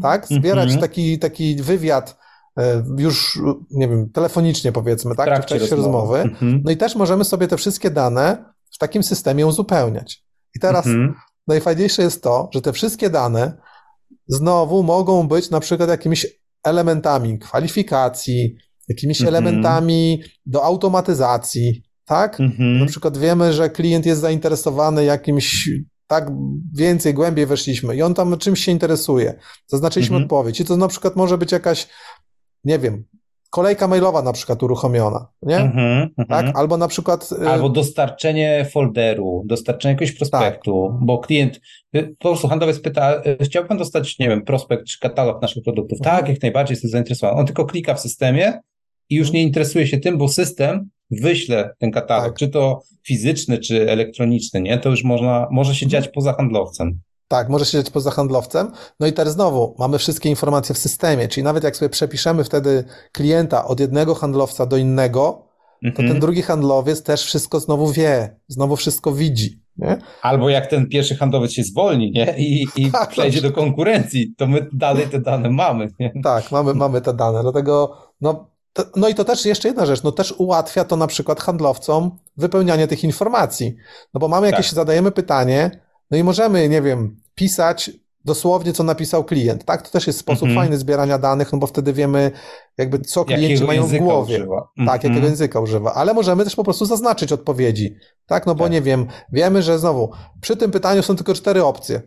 tak? Zbierać mhm. taki, taki wywiad e, już, nie wiem, telefonicznie powiedzmy, tak? Czy w czasie rozmowy. rozmowy. No i też możemy sobie te wszystkie dane w takim systemie uzupełniać. I teraz najfajniejsze jest to, że te wszystkie dane znowu mogą być na przykład jakimiś elementami kwalifikacji, jakimiś mm -hmm. elementami do automatyzacji, tak? Mm -hmm. Na przykład wiemy, że klient jest zainteresowany jakimś, tak więcej, głębiej weszliśmy i on tam czymś się interesuje. Zaznaczyliśmy mm -hmm. odpowiedź i to na przykład może być jakaś, nie wiem, kolejka mailowa na przykład uruchomiona, nie? Mm -hmm, tak? Albo na przykład... Y, Albo dostarczenie folderu, dostarczenie jakiegoś prospektu, tak. bo klient, y, po prostu handlowiec pyta, y, chciałby pan dostać, nie wiem, prospekt czy katalog naszych produktów? Mm -hmm. Tak, jak najbardziej jestem zainteresowany. On tylko klika w systemie i już nie interesuje się tym, bo system wyśle ten katalog, tak. czy to fizyczny, czy elektroniczny, nie? To już można, może się dziać poza handlowcem. Tak, może siedzieć poza handlowcem. No i teraz znowu mamy wszystkie informacje w systemie, czyli nawet jak sobie przepiszemy wtedy klienta od jednego handlowca do innego, to ten mhm. drugi handlowiec też wszystko znowu wie, znowu wszystko widzi. Nie? Albo jak ten pierwszy handlowiec się zwolni nie? i, i tak, przejdzie do konkurencji, to my dalej te dane mamy. Nie? Tak, mamy, mamy te dane. Dlatego, no, to, no i to też jeszcze jedna rzecz, no też ułatwia to na przykład handlowcom wypełnianie tych informacji. No bo mamy jakieś, tak. zadajemy pytanie, no i możemy, nie wiem, pisać dosłownie, co napisał klient, tak? To też jest sposób mm -hmm. fajny zbierania danych, no bo wtedy wiemy, jakby co klienci jakiego mają w głowie. Używa. Mm -hmm. Tak, jakiego mhm. języka używa. Ale możemy też po prostu zaznaczyć odpowiedzi, tak? No bo tak. nie wiem, wiemy, że znowu przy tym pytaniu są tylko cztery opcje.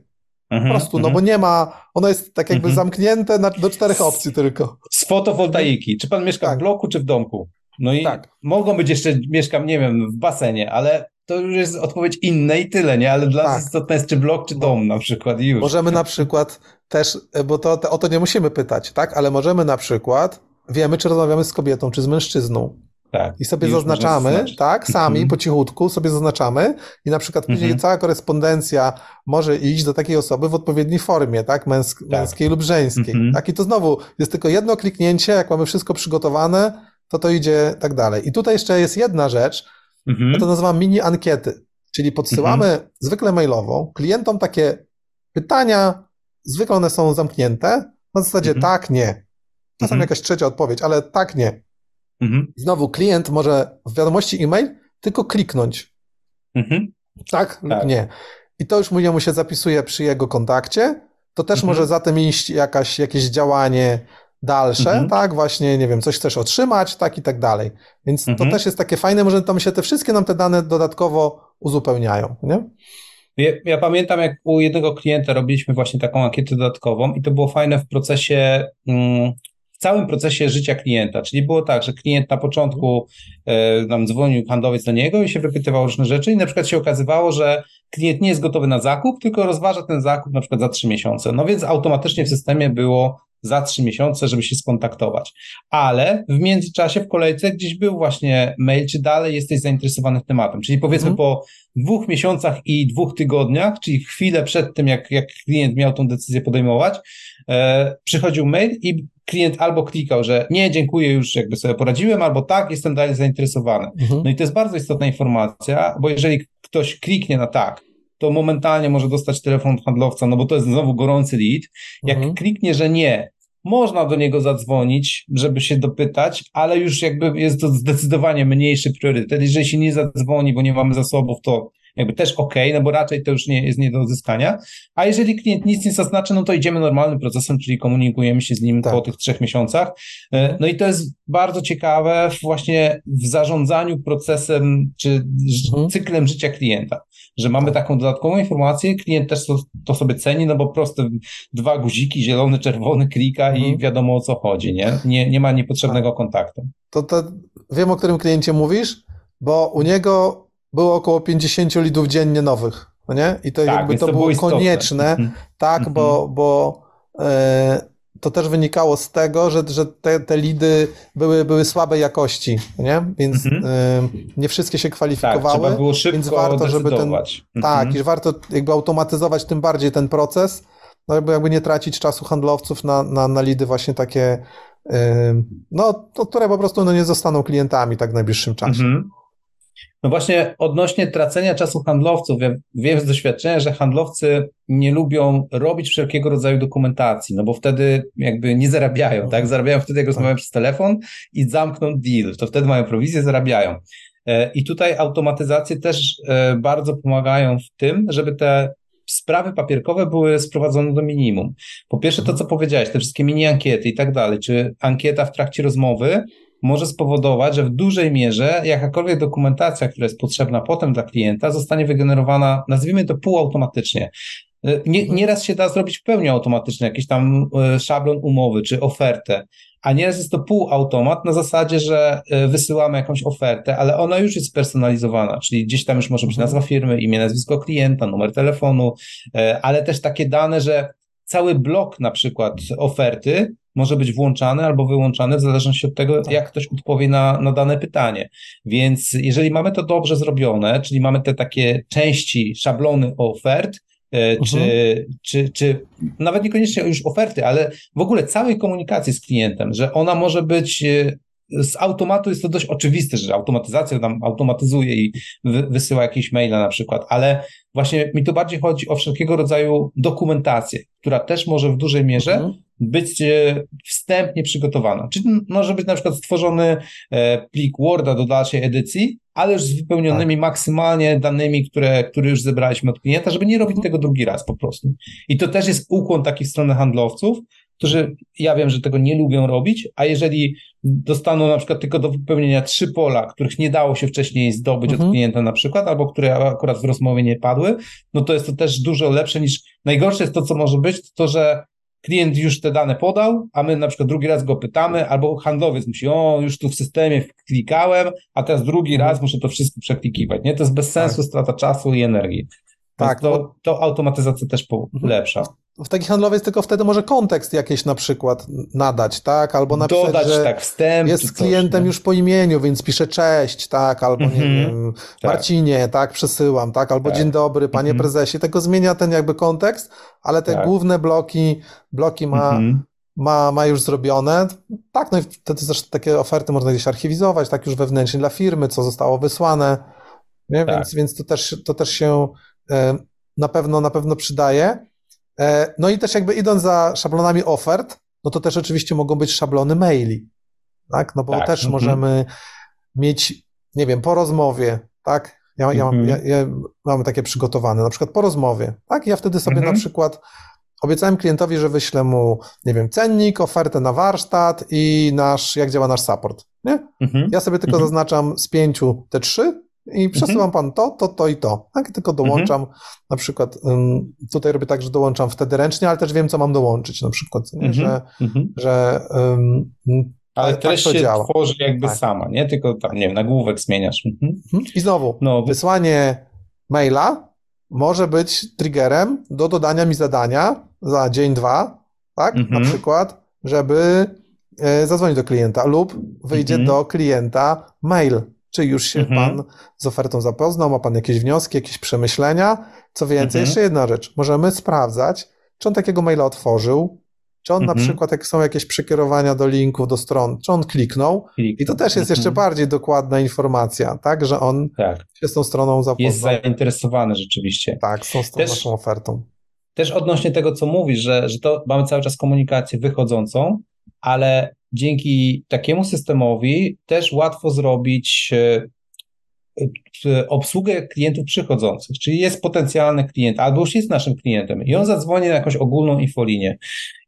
Po prostu, no bo nie ma, ono jest tak jakby mhm. zamknięte na, do czterech opcji tylko. Z fotowoltaiki. Czy pan mieszka tak. w bloku, czy w domku? No i tak. mogą być jeszcze, mieszkam, nie wiem, w basenie, ale to już jest odpowiedź inna i tyle, nie? Ale dla tak. nas istotne jest czy blok, czy dom na przykład już. Możemy na przykład też, bo to, to, o to nie musimy pytać, tak? Ale możemy na przykład, wiemy, czy rozmawiamy z kobietą, czy z mężczyzną. Tak. I sobie I zaznaczamy, tak, sami mhm. po cichutku sobie zaznaczamy i na przykład później mhm. cała korespondencja może iść do takiej osoby w odpowiedniej formie, tak, Męsk tak. męskiej lub żeńskiej. Mhm. Tak, i to znowu jest tylko jedno kliknięcie, jak mamy wszystko przygotowane, to to idzie tak dalej. I tutaj jeszcze jest jedna rzecz, Mhm. Ja to nazywam mini ankiety, czyli podsyłamy mhm. zwykle mailową klientom takie pytania zwykle one są zamknięte, na zasadzie mhm. tak, nie. Czasem mhm. jakaś trzecia odpowiedź, ale tak, nie. Mhm. Znowu klient może w wiadomości e-mail tylko kliknąć. Tak, tak lub nie. I to już mu, się zapisuje przy jego kontakcie. To też może za tym iść jakaś, jakieś działanie dalsze, mhm. tak, właśnie, nie wiem, coś chcesz otrzymać, tak i tak dalej. Więc mhm. to też jest takie fajne, może tam się te wszystkie nam te dane dodatkowo uzupełniają, nie? Ja, ja, pamiętam, jak u jednego klienta robiliśmy właśnie taką ankietę dodatkową i to było fajne w procesie, mm, w całym procesie życia klienta. Czyli było tak, że klient na początku e, nam dzwonił handlowiec do niego i się wypytywał różne rzeczy i na przykład się okazywało, że klient nie jest gotowy na zakup, tylko rozważa ten zakup na przykład za trzy miesiące. No więc automatycznie w systemie było za trzy miesiące, żeby się skontaktować. Ale w międzyczasie w kolejce gdzieś był właśnie mail, czy dalej jesteś zainteresowany tematem. Czyli powiedzmy mhm. po dwóch miesiącach i dwóch tygodniach, czyli chwilę przed tym, jak, jak klient miał tą decyzję podejmować, e, przychodził mail i klient albo klikał, że nie, dziękuję, już jakby sobie poradziłem, albo tak, jestem dalej zainteresowany. Mhm. No i to jest bardzo istotna informacja, bo jeżeli ktoś kliknie na tak, to momentalnie może dostać telefon handlowca, no bo to jest znowu gorący lead. Jak mhm. kliknie, że nie, można do niego zadzwonić, żeby się dopytać, ale już jakby jest to zdecydowanie mniejszy priorytet. Jeżeli się nie zadzwoni, bo nie mamy zasobów, to jakby też ok, no bo raczej to już nie jest nie do uzyskania. A jeżeli klient nic nie zaznaczy, no to idziemy normalnym procesem, czyli komunikujemy się z nim tak. po tych trzech miesiącach. E, no i to jest bardzo ciekawe właśnie w zarządzaniu procesem czy mhm. cyklem życia klienta, że mamy tak. taką dodatkową informację, klient też to, to, sobie ceni, no bo proste dwa guziki, zielony, czerwony, klika mhm. i wiadomo o co chodzi, nie? Nie, nie ma niepotrzebnego tak. kontaktu. To, to wiem, o którym kliencie mówisz, bo u niego było około 50 lidów dziennie nowych, no nie? I to tak, jakby to, było, było konieczne, -hmm. tak, mm -hmm. bo, bo e, to też wynikało z tego, że, że te, te lidy były, były słabej jakości, nie? Więc mm -hmm. e, nie wszystkie się kwalifikowały, tak, było szybko więc warto, żeby ten, tak, i warto jakby automatyzować tym bardziej ten proces, no jakby, jakby nie tracić czasu handlowców na, na, na lidy właśnie takie, e, no, to, które po prostu no, nie zostaną klientami tak w najbliższym czasie. No właśnie odnośnie tracenia czasu handlowców, ja wiem z doświadczenia, że handlowcy nie lubią robić wszelkiego rodzaju dokumentacji, no bo wtedy jakby nie zarabiają, tak? Zarabiają wtedy, jak rozmawiają przez telefon i zamkną deal, to wtedy mają prowizję, zarabiają. E, I tutaj automatyzacje też e, bardzo pomagają w tym, żeby te sprawy papierkowe były sprowadzone do minimum. Po pierwsze to, co powiedziałeś, te wszystkie mini ankiety i tak dalej, czy ankieta w trakcie rozmowy, może spowodować, że w dużej mierze jakakolwiek dokumentacja, która jest potrzebna potem dla klienta, zostanie wygenerowana, nazwijmy to półautomatycznie. E, nie, nieraz się da zrobić w pełni automatycznie, jakiś tam e, szablon umowy czy ofertę, a nieraz jest to półautomat na zasadzie, że e, wysyłamy jakąś ofertę, ale ona już jest spersonalizowana, czyli gdzieś tam już może być nazwa firmy, imię, nazwisko klienta, numer telefonu, ale też takie dane, że cały blok na przykład oferty może być włączany albo wyłączany w zależności od tego, tak. jak ktoś odpowie na, na dane pytanie. Więc jeżeli mamy to dobrze zrobione, czyli mamy te takie części, szablony ofert, e, czy, mhm. czy, czy nawet niekoniecznie już oferty, ale w ogóle całej komunikacji z klientem, że ona może być e, z automatu jest to dość oczywiste, że automatyzacja tam automatyzuje i wysyła jakieś maile na przykład, ale właśnie mi tu bardziej chodzi o wszelkiego rodzaju dokumentację, która też może w dużej mierze mhm. być e, wstępnie przygotowana. Czyli może być na przykład stworzony e, plik Worda do dalszej edycji, ale już z wypełnionymi tak. maksymalnie danymi, które, które już zebraliśmy od klienta, żeby nie robić tego drugi raz po prostu. I to też jest ukłon taki w stronę handlowców, którzy ja wiem, że tego nie lubią robić, a jeżeli dostaną na przykład tylko do wypełnienia trzy pola, których nie dało się wcześniej zdobyć mhm. od klienta na przykład, albo które akurat w rozmowie nie padły, no to jest to też dużo lepsze niż, najgorsze jest to, co może być, to, to że klient już te dane podał, a my na przykład drugi raz go pytamy, albo handlowiec musi, o, już tu w systemie klikałem, a teraz drugi mhm. raz muszę to wszystko przeklikiwać, nie? To jest bez sensu, tak. strata czasu i energii. Tak. To, to automatyzacja też polepsza. W taki handlowiec tylko wtedy może kontekst jakiś na przykład nadać, tak? Albo napisać, Dodać, że tak, wstęp jest z klientem coś, już po imieniu, więc pisze cześć, tak? Albo mm -hmm. nie mhm. wiem, tak. Marcinie, tak? Przesyłam, tak? Albo tak. dzień dobry, panie mm -hmm. prezesie. Tego zmienia ten jakby kontekst, ale te tak. główne bloki, bloki ma, mm -hmm. ma, ma już zrobione. Tak, no i wtedy też takie oferty można gdzieś archiwizować, tak już wewnętrznie dla firmy, co zostało wysłane. Nie? Tak. Więc, więc to też, to też się e, na pewno, na pewno przydaje. E, no i też jakby idąc za szablonami ofert, no to też oczywiście mogą być szablony maili, tak? No bo tak. też mhm. możemy mieć, nie wiem, po rozmowie, tak? Ja, ja, mam, mhm. ja, ja mamy takie przygotowane, na przykład po rozmowie, tak? Ja wtedy sobie mhm. na przykład obiecałem klientowi, że wyślę mu, nie wiem, cennik, ofertę na warsztat i nasz, jak działa nasz support, nie? Mhm. Ja sobie tylko zaznaczam z pięciu te trzy i przesyłam pan to, to, to i to. Tak? Tylko dołączam, na przykład tutaj robię tak, że dołączam wtedy ręcznie, ale też wiem, co mam dołączyć na przykład, nie? że, że um, ale tak, treść tak się działa. tworzy jakby tak. sama, nie? Tylko tam, nie wiem, nagłówek zmieniasz. Mhm. mhm. I znowu, no, wysłanie maila może być triggerem do dodania mi zadania za dzień, dwa, tak? Mhm. Na przykład, żeby e, zadzwonić do klienta lub wyjdzie mhm. do klienta mail. Czy już się mhm. pan z ofertą zapoznał, ma pan jakieś wnioski, jakieś przemyślenia? Co więcej, jeszcze jedna rzecz. Możemy sprawdzać, czy on takiego maila otworzył, czy on mhm. na przykład, jak są jakieś przekierowania do linków, do stron, czy on kliknął? kliknął. I to też jest jeszcze mhm. bardziej dokładna informacja, tak, że on tak. się z tą stroną zapoznał. Jest zainteresowany rzeczywiście. Tak, są z tą też, naszą ofertą. Też odnośnie tego, co mówisz, że, że to mamy cały czas komunikację wychodzącą, ale dzięki takiemu systemowi też łatwo zrobić e, obsługę klientów przychodzących, czyli jest potencjalny klient, albo już jest naszym klientem i on zadzwoni na jakąś ogólną infolinię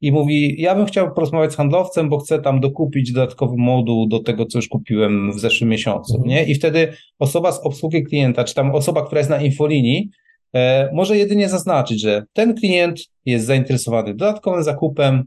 i mówi, ja bym chciał porozmawiać z handlowcem, bo chcę tam dokupić dodatkowy moduł do tego, co już kupiłem w zeszłym miesiącu, mhm. nie? I wtedy osoba z obsługi klienta, czy tam osoba, która jest na infolinii, e, może jedynie zaznaczyć, że ten klient jest zainteresowany dodatkowym zakupem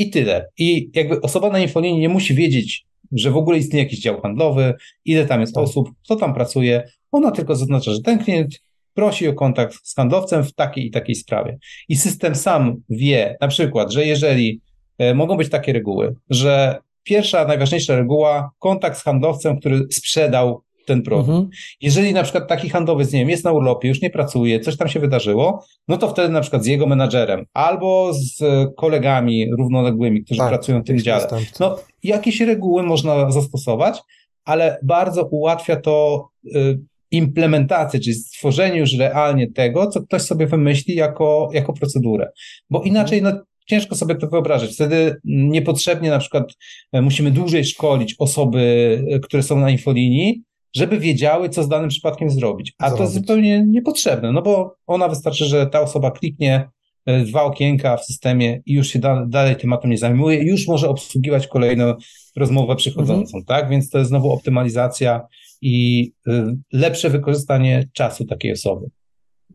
i tyle. I jakby osoba na infolinii nie musi wiedzieć, że w ogóle istnieje jakiś dział handlowy, ile tam jest tak. osób, kto tam pracuje. Ona tylko zaznacza, że ten klient prosi o kontakt z handlowcem w takiej i takiej sprawie. I system sam wie, na przykład, że jeżeli e, mogą być takie reguły, że pierwsza, najważniejsza reguła, kontakt z handlowcem, który sprzedał ten produkt. Mhm. Jeżeli na przykład taki handlowiec, nie wiem, jest na urlopie, już nie pracuje, coś tam się wydarzyło, no to wtedy na przykład z jego menadżerem albo z kolegami równoległymi, którzy tak, pracują w tym dziale. No, jakieś reguły można zastosować, ale bardzo ułatwia to y, implementację, czyli stworzenie już realnie tego, co ktoś sobie wymyśli jako, jako procedurę. Bo inaczej, no, ciężko sobie to wyobrazić. Wtedy niepotrzebnie na przykład e, musimy dłużej szkolić osoby, e, które są na infolinii, żeby wiedziały, co z danym przypadkiem zrobić. A zrobić. to jest zupełnie niepotrzebne, no bo ona wystarczy, że ta osoba kliknie e, dwa okienka w systemie i już się da, dalej tematem nie zajmuje, już może obsługiwać kolejną rozmowę przychodzącą, mhm. tak? Więc to jest znowu optymalizacja i y, lepsze wykorzystanie czasu takiej osoby.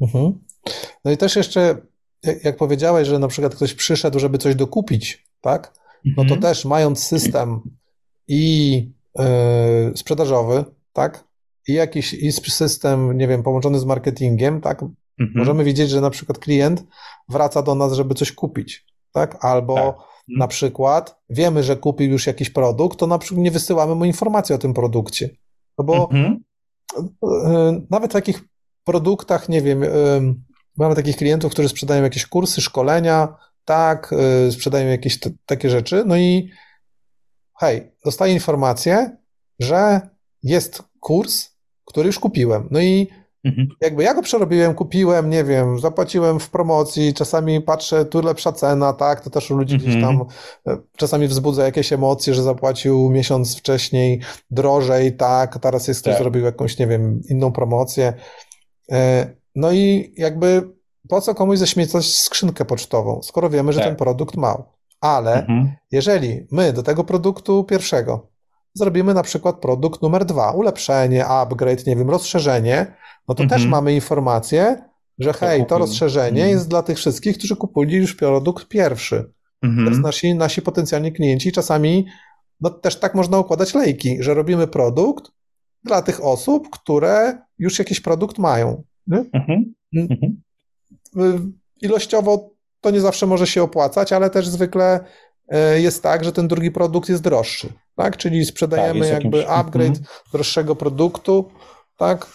Mhm. No i też jeszcze, jak, jak powiedziałeś, że na przykład ktoś przyszedł, żeby coś dokupić, tak? No to mhm. też mając system i yy, sprzedażowy, tak? I jakiś i system, nie wiem, połączony z marketingiem, tak? Mhm. Możemy widzieć, że na przykład klient wraca do nas, żeby coś kupić, tak? Albo tak. na przykład wiemy, że kupił już jakiś produkt, to na przykład nie wysyłamy mu informacji o tym produkcie. No bo mhm. E, nawet w takich produktach, nie wiem, e, mamy takich klientów, którzy sprzedają jakieś kursy, szkolenia, tak, e, sprzedają jakieś takie rzeczy, no i hej, dostaję informację, że jest kurs, który już kupiłem. No i mhm. jakby ja go przerobiłem, kupiłem, nie wiem, zapłaciłem w promocji, czasami patrzę, tu lepsza cena, tak, to też u ludzi mhm. gdzieś tam e, czasami wzbudza jakieś emocje, że zapłacił miesiąc wcześniej drożej, tak, teraz jest ktoś tak. zrobił jakąś, nie wiem, inną promocję. E, no i jakby po co komuś zaśmiecać skrzynkę pocztową, skoro wiemy, że tak. ten produkt ma. Ale mhm. jeżeli my do tego produktu pierwszego zrobimy na przykład produkt numer dwa, ulepszenie, upgrade, nie wiem, rozszerzenie, no to mhm. też mamy informację, że hej, to rozszerzenie mhm. jest dla tych wszystkich, którzy kupili już produkt pierwszy. Mhm. To jest nasi, nasi potencjalni klienci. Czasami no, też tak można układać lejki, że robimy produkt dla tych osób, które już jakiś produkt mają. Mhm. Mhm. Y, ilościowo to nie zawsze może się opłacać, ale też zwykle y, jest tak, że ten drugi produkt jest droższy tak? Czyli sprzedajemy tak, jakby jakimś... upgrade mm droższego produktu, tak?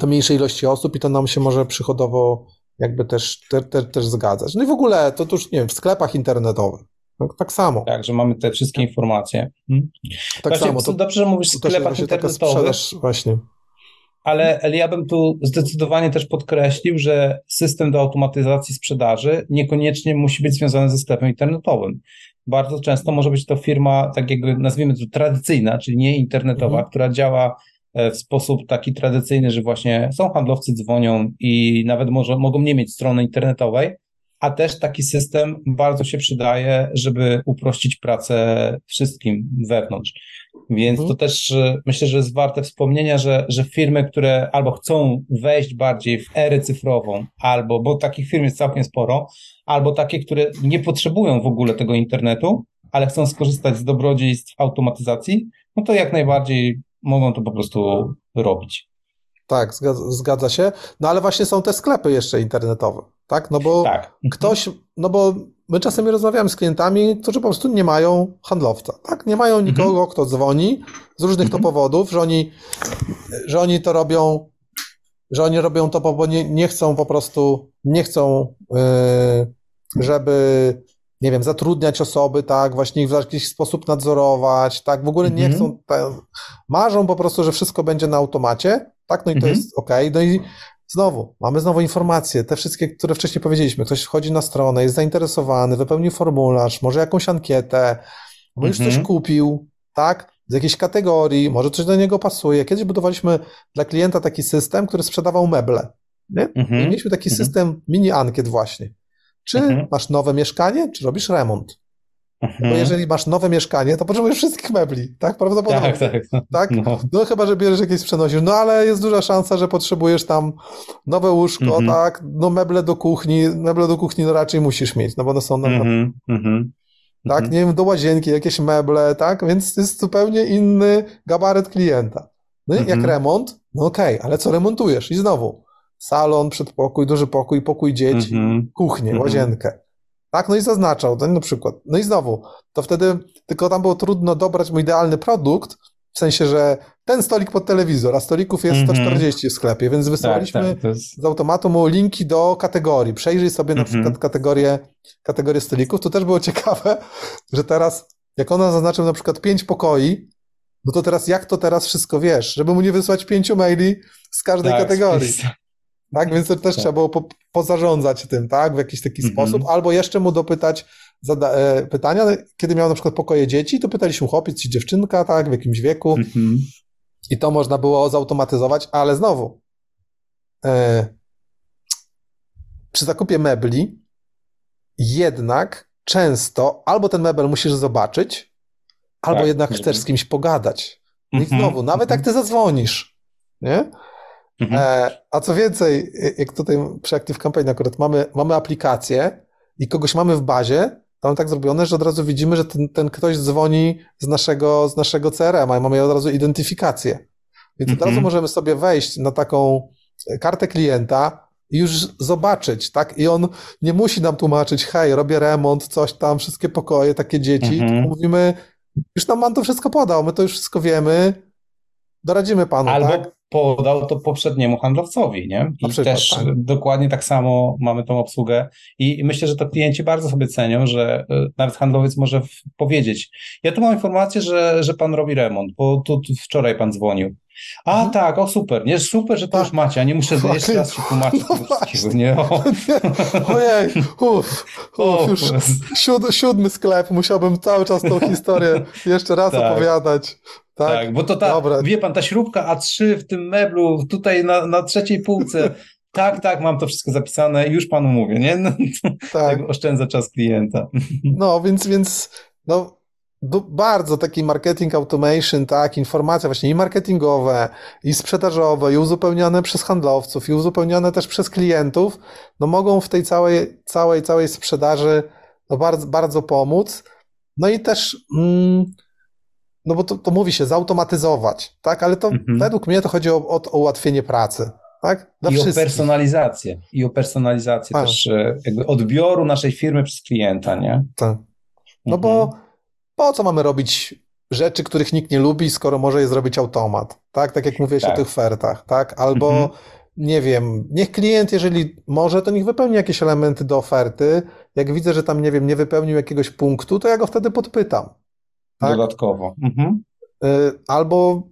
Do mniejszej ilości osób i to nam się może przychodowo jakby też, te, te, też zgadzać. No i w ogóle to już, nie wiem, w sklepach internetowych. Tak, tak samo. Tak, że mamy te wszystkie informacje. Hmm? Tak właśnie, samo. To, dobrze, że mówisz w sklepach internetowych. Właśnie. Ale ja bym tu zdecydowanie też podkreślił, że system do automatyzacji sprzedaży niekoniecznie musi być związany ze sklepem internetowym. Bardzo często może być to firma, tak jakby nazwijmy to tradycyjna, czyli nie internetowa, mhm. która działa e, w sposób taki tradycyjny, że właśnie są handlowcy, dzwonią i nawet może, mogą nie mieć strony internetowej, a też taki system bardzo się przydaje, żeby uprościć pracę wszystkim wewnątrz. Więc mhm. to też myślę, że jest warte wspomnienia, że, że firmy, które albo chcą wejść bardziej w erę cyfrową, albo, bo takich firm jest całkiem sporo, albo takie, które nie potrzebują w ogóle tego internetu, ale chcą skorzystać z dobrodziejstw automatyzacji, no to jak najbardziej mogą to po prostu robić. Tak, zgadza, zgadza, się. No ale właśnie są te sklepy jeszcze internetowe, tak? No bo tak. ktoś, no bo my czasami rozmawiamy z klientami, którzy po prostu nie mają handlowca, tak? Nie mają nikogo, mhm. kto dzwoni z różnych to mhm. powodów, że oni, że oni to robią, że oni robią to, bo nie, nie chcą po prostu, nie chcą, yy, żeby nie wiem, zatrudniać osoby, tak, właśnie ich w jakiś sposób nadzorować, tak, w ogóle nie mhm. chcą, tak, marzą po prostu, że wszystko będzie na automacie, tak, no i to mhm. jest ok, no i znowu, mamy znowu informacje, te wszystkie, które wcześniej powiedzieliśmy, ktoś wchodzi na stronę, jest zainteresowany, wypełnił formularz, może jakąś ankietę, bo już coś mhm. kupił, tak, z jakiejś kategorii, może coś do niego pasuje. Kiedyś budowaliśmy dla klienta taki system, który sprzedawał meble, nie? I mieliśmy taki system mini ankiet właśnie. Czy mhm. masz nowe mieszkanie, czy robisz remont? Mhm. Bo jeżeli masz nowe mieszkanie, to potrzebujesz wszystkich mebli, tak? Prawdopodobnie. Tak, tak. No, tak? No. no chyba, że bierzesz jakieś przenosisz. No ale jest duża szansa, że potrzebujesz tam nowe łóżko, mhm. tak? No meble do kuchni, meble do kuchni no raczej musisz mieć, no bo one są na... Mhm. mhm. Tak, mhm. nie wiem, do łazienki jakieś meble, tak? Więc to jest zupełnie inny gabaryt klienta. No jak mhm. remont, no okej, okay, ale co remontujesz? I znowu, salon, przedpokój, duży pokój, pokój dzieci, kuchnię, łazienkę. Tak, no i zaznaczał ten na przykład. No i znowu, to wtedy tylko tam było trudno dobrać mój idealny produkt, w sensie, że ten stolik pod telewizor, a stolików jest mm -hmm. 140 w sklepie, więc wysyłaliśmy tak, tak, jest... z automatu mu linki do kategorii. Przejrzyj sobie na przykład kategorię, kategorię stolików. To też było ciekawe, że teraz, jak ona zaznaczył na przykład pięć pokoi, no to teraz jak to teraz wszystko wiesz, żeby mu nie wysłać pięciu maili z każdej tak, kategorii. Tak, więc to też tak. trzeba było po, pozarządzać tym, tak, w jakiś taki mm -hmm. sposób, albo jeszcze mu dopytać e, pytania, kiedy miał na przykład pokoje dzieci, to pytaliśmy chłopiec czy dziewczynka, tak, w jakimś wieku mm -hmm. i to można było zautomatyzować, ale znowu e, przy zakupie mebli jednak często albo ten mebel musisz zobaczyć, albo tak, jednak chcesz z kimś pogadać. I mm -hmm. znowu, nawet jak ty zadzwonisz, nie? Mhm. E, a co więcej, jak tutaj przy Active Campaign akurat mamy, mamy aplikację i kogoś mamy w bazie, to mamy tak zrobione, że od razu widzimy, że ten, ten ktoś dzwoni z naszego, z naszego CRM-a i mamy od razu identyfikację. Więc od razu mhm. możemy sobie wejść na taką kartę klienta i już zobaczyć, tak? I on nie musi nam tłumaczyć, hej, robię remont, coś tam, wszystkie pokoje, takie dzieci. Mhm. mówimy, już nam pan to wszystko podał, my to już wszystko wiemy, doradzimy panu, Albo tak? podał to poprzedniemu handlowcowi, nie? I przykład, też tak. dokładnie tak samo mamy tą obsługę i myślę, że to klienci bardzo sobie cenią, że e, nawet handlowiec może powiedzieć, ja tu mam informację, że, że pan robi remont, bo tu, wczoraj pan dzwonił. A mhm. tak, o super, nie, super, że to tak. już macie, a nie muszę Właśnie. jeszcze raz się tłumaczyć no wszystkiego, nie? O. Ojej, uff, uff, już siód, siódmy sklep, musiałbym cały czas tą historię jeszcze raz tak. opowiadać. Tak, tak bo to ta, Dobra. wie pan, ta śrubka A3 w tym meblu, tutaj na, na trzeciej półce, tak, tak, mam to wszystko zapisane, już panu mówię, nie? No, tak. tak oszczędza czas klienta. No, więc, więc no, bardzo taki marketing automation, tak, informacje właśnie i marketingowe, i sprzedażowe, i uzupełniane przez handlowców, i uzupełniane też przez klientów, no mogą w tej całej, całej, całej sprzedaży no bardzo, bardzo pomóc. No i też, mm, no bo to, to mówi się zautomatyzować, tak, ale to mhm. według mnie to chodzi o, o, o ułatwienie pracy. Tak? I wszystkich. o personalizację. I o personalizację tak. też e, jakby odbioru naszej firmy przez klienta, nie? Tak. No mhm. bo po co mamy robić rzeczy, których nikt nie lubi, skoro może je zrobić automat, tak? Tak jak mówiłeś tak. o tych ofertach, tak? Albo, mhm. nie wiem, niech klient, jeżeli może, to niech wypełni jakieś elementy do oferty. Jak widzę, że tam, nie wiem, nie wypełnił jakiegoś punktu, to ja go wtedy podpytam. Tak? Dodatkowo. Mhm. Y, albo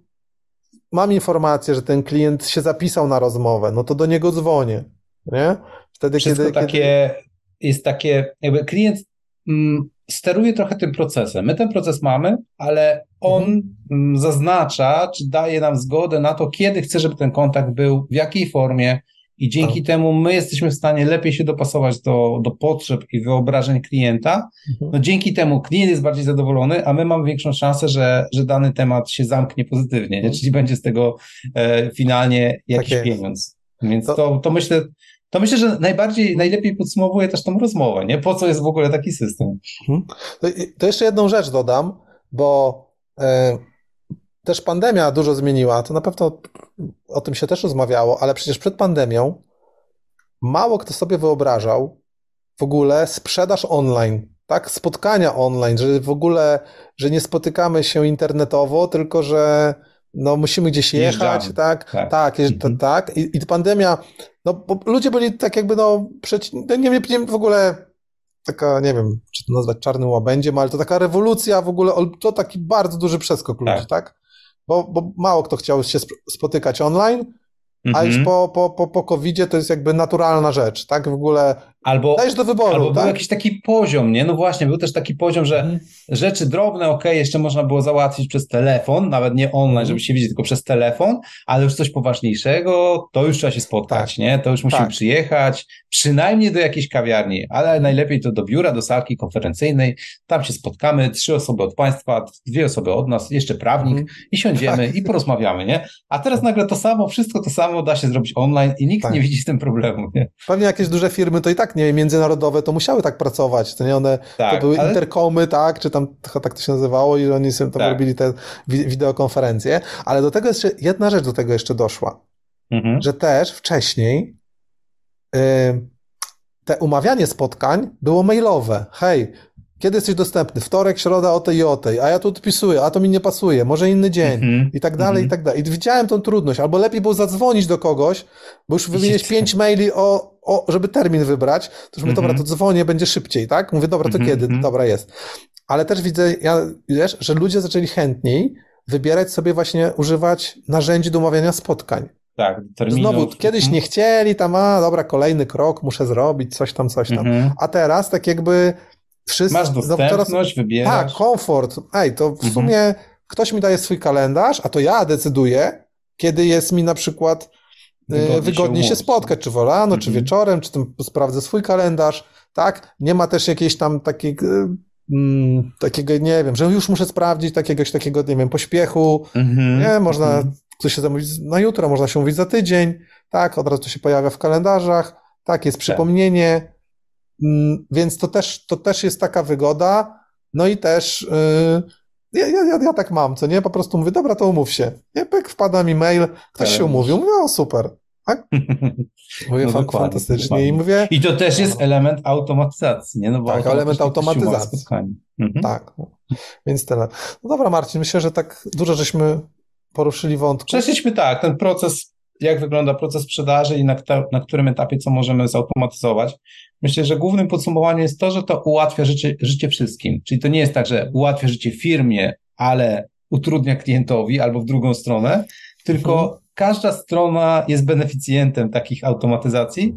mam informację, że ten klient się zapisał na rozmowę, no to do niego dzwonię, nie? Wtedy, Wszystko kiedy, takie, kiedy... jest takie, jakby klient mm, steruje trochę tym procesem. My ten proces mamy, ale on mhm. Mm, zaznacza, czy daje nam zgodę na to, kiedy chce, żeby ten kontakt był, w jakiej formie, i dzięki tak. temu my jesteśmy w stanie lepiej się dopasować do, do potrzeb i wyobrażeń klienta. Mhm. No dzięki temu klient jest bardziej zadowolony, a my mamy większą szansę, że, że dany temat się zamknie pozytywnie, nie? Mhm. czyli będzie z tego e, finalnie jakiś tak pieniądz. Więc to, to, to myślę, to myślę, że najbardziej, najlepiej podsumowuje też tą rozmowę, nie? Po co jest w ogóle taki system? Mhm. To, to jeszcze jedną rzecz dodam, bo e, też pandemia dużo zmieniła. To na pewno o tym się też rozmawiało, ale przecież przed pandemią mało kto sobie wyobrażał w ogóle sprzedaż online, tak? Spotkania online, że w ogóle, że nie spotykamy się internetowo, tylko że no musimy gdzieś jechać, tak? Tak, tak, mhm. tak. I, I pandemia, no bo ludzie byli tak jakby, no, przeci- no, nie, nie, nie w ogóle taka, nie wiem, czy to nazwać czarnym łabędziem, ale to taka rewolucja w ogóle, to taki bardzo duży przeskok ludzi, tak? tak? Bo, bo mało kto chciał się spotykać online, a już mhm. po, po, po, po COVID-zie to jest jakby naturalna rzecz, tak? W ogóle albo, dajesz do wyboru. Albo tak? był jakiś taki poziom, nie? No właśnie, był też taki poziom, że mhm. rzeczy drobne, ok, jeszcze można było załatwić przez telefon, nawet nie online, mhm. żeby się widzieć, tylko przez telefon, ale już coś poważniejszego, to już trzeba się spotkać, tak. nie? To już musimy tak. przyjechać, przynajmniej do jakiejś kawiarni, ale najlepiej to do biura, do salki konferencyjnej, tam się spotkamy, trzy osoby od państwa, dwie osoby od nas, jeszcze prawnik mhm. i siądziemy tak. i porozmawiamy, nie? A teraz nagle to samo, wszystko to samo da się zrobić online i nikt tak. nie widzi z tym problemu, nie? Pewnie jakieś duże firmy to i tak, nie międzynarodowe, to musiały tak pracować, to nie one, tak, to były ale... interkomy, tak, czy tam tak to się nazywało i oni sobie tam tak. robili te wideokonferencje, ale do tego jeszcze, jedna rzecz do tego jeszcze doszła, mhm. że też wcześniej te umawianie spotkań było mailowe. Hej, kiedy jesteś dostępny? Wtorek, środa o tej i o tej, a ja tu odpisuję, a to mi nie pasuje, może inny dzień mm -hmm. i tak dalej, mm -hmm. i tak dalej. I widziałem tą trudność, albo lepiej było zadzwonić do kogoś, bo już wymieniłeś pięć maili o, o, żeby termin wybrać, to już mówię, dobra, to dzwonię, będzie szybciej, tak? Mówię, dobra, to mhm, kiedy? Mhm. Dobra, jest. Ale też widzę, ja, wiesz, że ludzie zaczęli chętniej wybierać sobie właśnie, używać narzędzi do umawiania spotkań. Tak, terminów. Znowu, kiedyś mhm. nie chcieli, tam, a dobra, kolejny krok, muszę zrobić, coś tam, coś tam. Mhm. A teraz tak jakby wszyscy... Masz dostępność, no teraz, wybierasz. Tak, komfort. Ej, to w mhm. sumie ktoś mi daje swój kalendarz, a to ja decyduję, kiedy jest mi na przykład wygodnie, wygodnie się, się, spotkać, czy wolano, mhm. czy wieczorem, czy tam sprawdzę swój kalendarz, tak? Nie ma też jakiejś tam takiej mm, takiego, nie wiem, że już muszę sprawdzić takiegoś takiego, nie wiem, pośpiechu, mhm. nie, można mhm. chce się zamówić na jutro, można się mówić za tydzień, tak, od razu to się pojawia w kalendarzach, tak, jest tak. przypomnienie, mm, więc to też, to też jest taka wygoda, no i też yy, ja, ja, ja tak mam, co nie, po prostu mówię, dobra, to umów się, nie, pyk, wpada mi mail, ktoś się umówił, mówię, no super, tak? Mówię no fantastycznie dokładnie. i mówię... I to też jest no. element automatyzacji, nie? No bo tak, element automatyzacji. Mhm. Tak, więc tyle. No dobra Marcin, myślę, że tak dużo żeśmy poruszyli wątku. Przeszliśmy tak, ten proces, jak wygląda proces sprzedaży i na, na którym etapie co możemy zautomatyzować. Myślę, że głównym podsumowaniem jest to, że to ułatwia życie, życie wszystkim. Czyli to nie jest tak, że ułatwia życie firmie, ale utrudnia klientowi albo w drugą stronę, tylko mhm. Każda strona jest beneficjentem takich automatyzacji.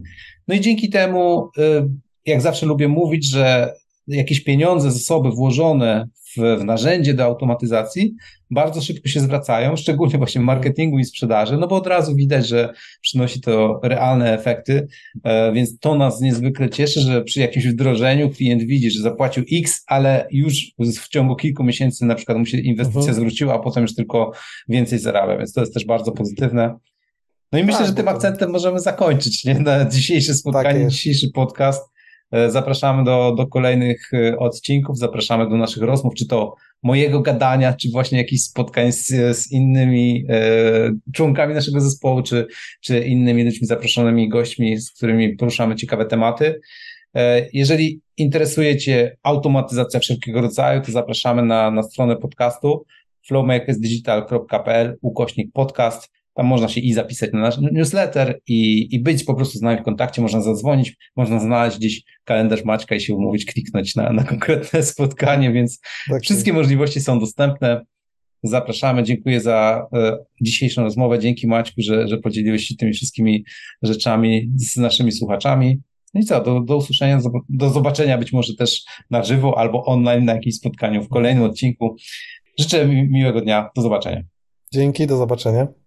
No i dzięki temu, y, jak zawsze lubię mówić, że jakieś pieniądze, zasoby włożone w, w narzędzie do automatyzacji bardzo szybko się zwracają, szczególnie właśnie w marketingu i sprzedaży, no bo od razu widać, że przynosi to realne efekty, e, więc to nas niezwykle cieszy, że przy jakimś wdrożeniu klient widzi, że zapłacił X, ale już w ciągu kilku miesięcy na przykład mu się inwestycja mhm. zwróciła, a potem już tylko więcej zarabia, więc to jest też bardzo pozytywne. No i myślę, tak, że tym akcentem możemy zakończyć nie? na dzisiejsze spotkanie, tak dzisiejszy podcast. E, zapraszamy do, do kolejnych e, odcinków, zapraszamy do naszych rozmów, czy to mojego gadania, czy właśnie jakichś spotkań z, z innymi e, członkami naszego zespołu, czy, czy innymi ludźmi zaproszonymi gośćmi, z którymi poruszamy ciekawe tematy. E, jeżeli interesuje Cię automatyzacja wszelkiego rodzaju, to zapraszamy na, na stronę podcastu flowmakersdigital.pl ukośnik podcast. Tam można się i zapisać na nasz newsletter i, i być po prostu z nami w kontakcie, można zadzwonić, można znaleźć gdzieś kalendarz Maćka i się umówić, kliknąć na, na konkretne spotkanie, więc tak wszystkie możliwości są dostępne. zapraszamy. Dziękuję za e, dzisiejszą rozmowę. Dzięki Maćku, że, że podzieliłeś się tymi wszystkimi rzeczami z naszymi słuchaczami. No i co, do, do usłyszenia, do zobaczenia być może też na żywo albo online na jakimś spotkaniu w kolejnym odcinku. Życzę mi miłego dnia. Do zobaczenia. Dzięki, do zobaczenia.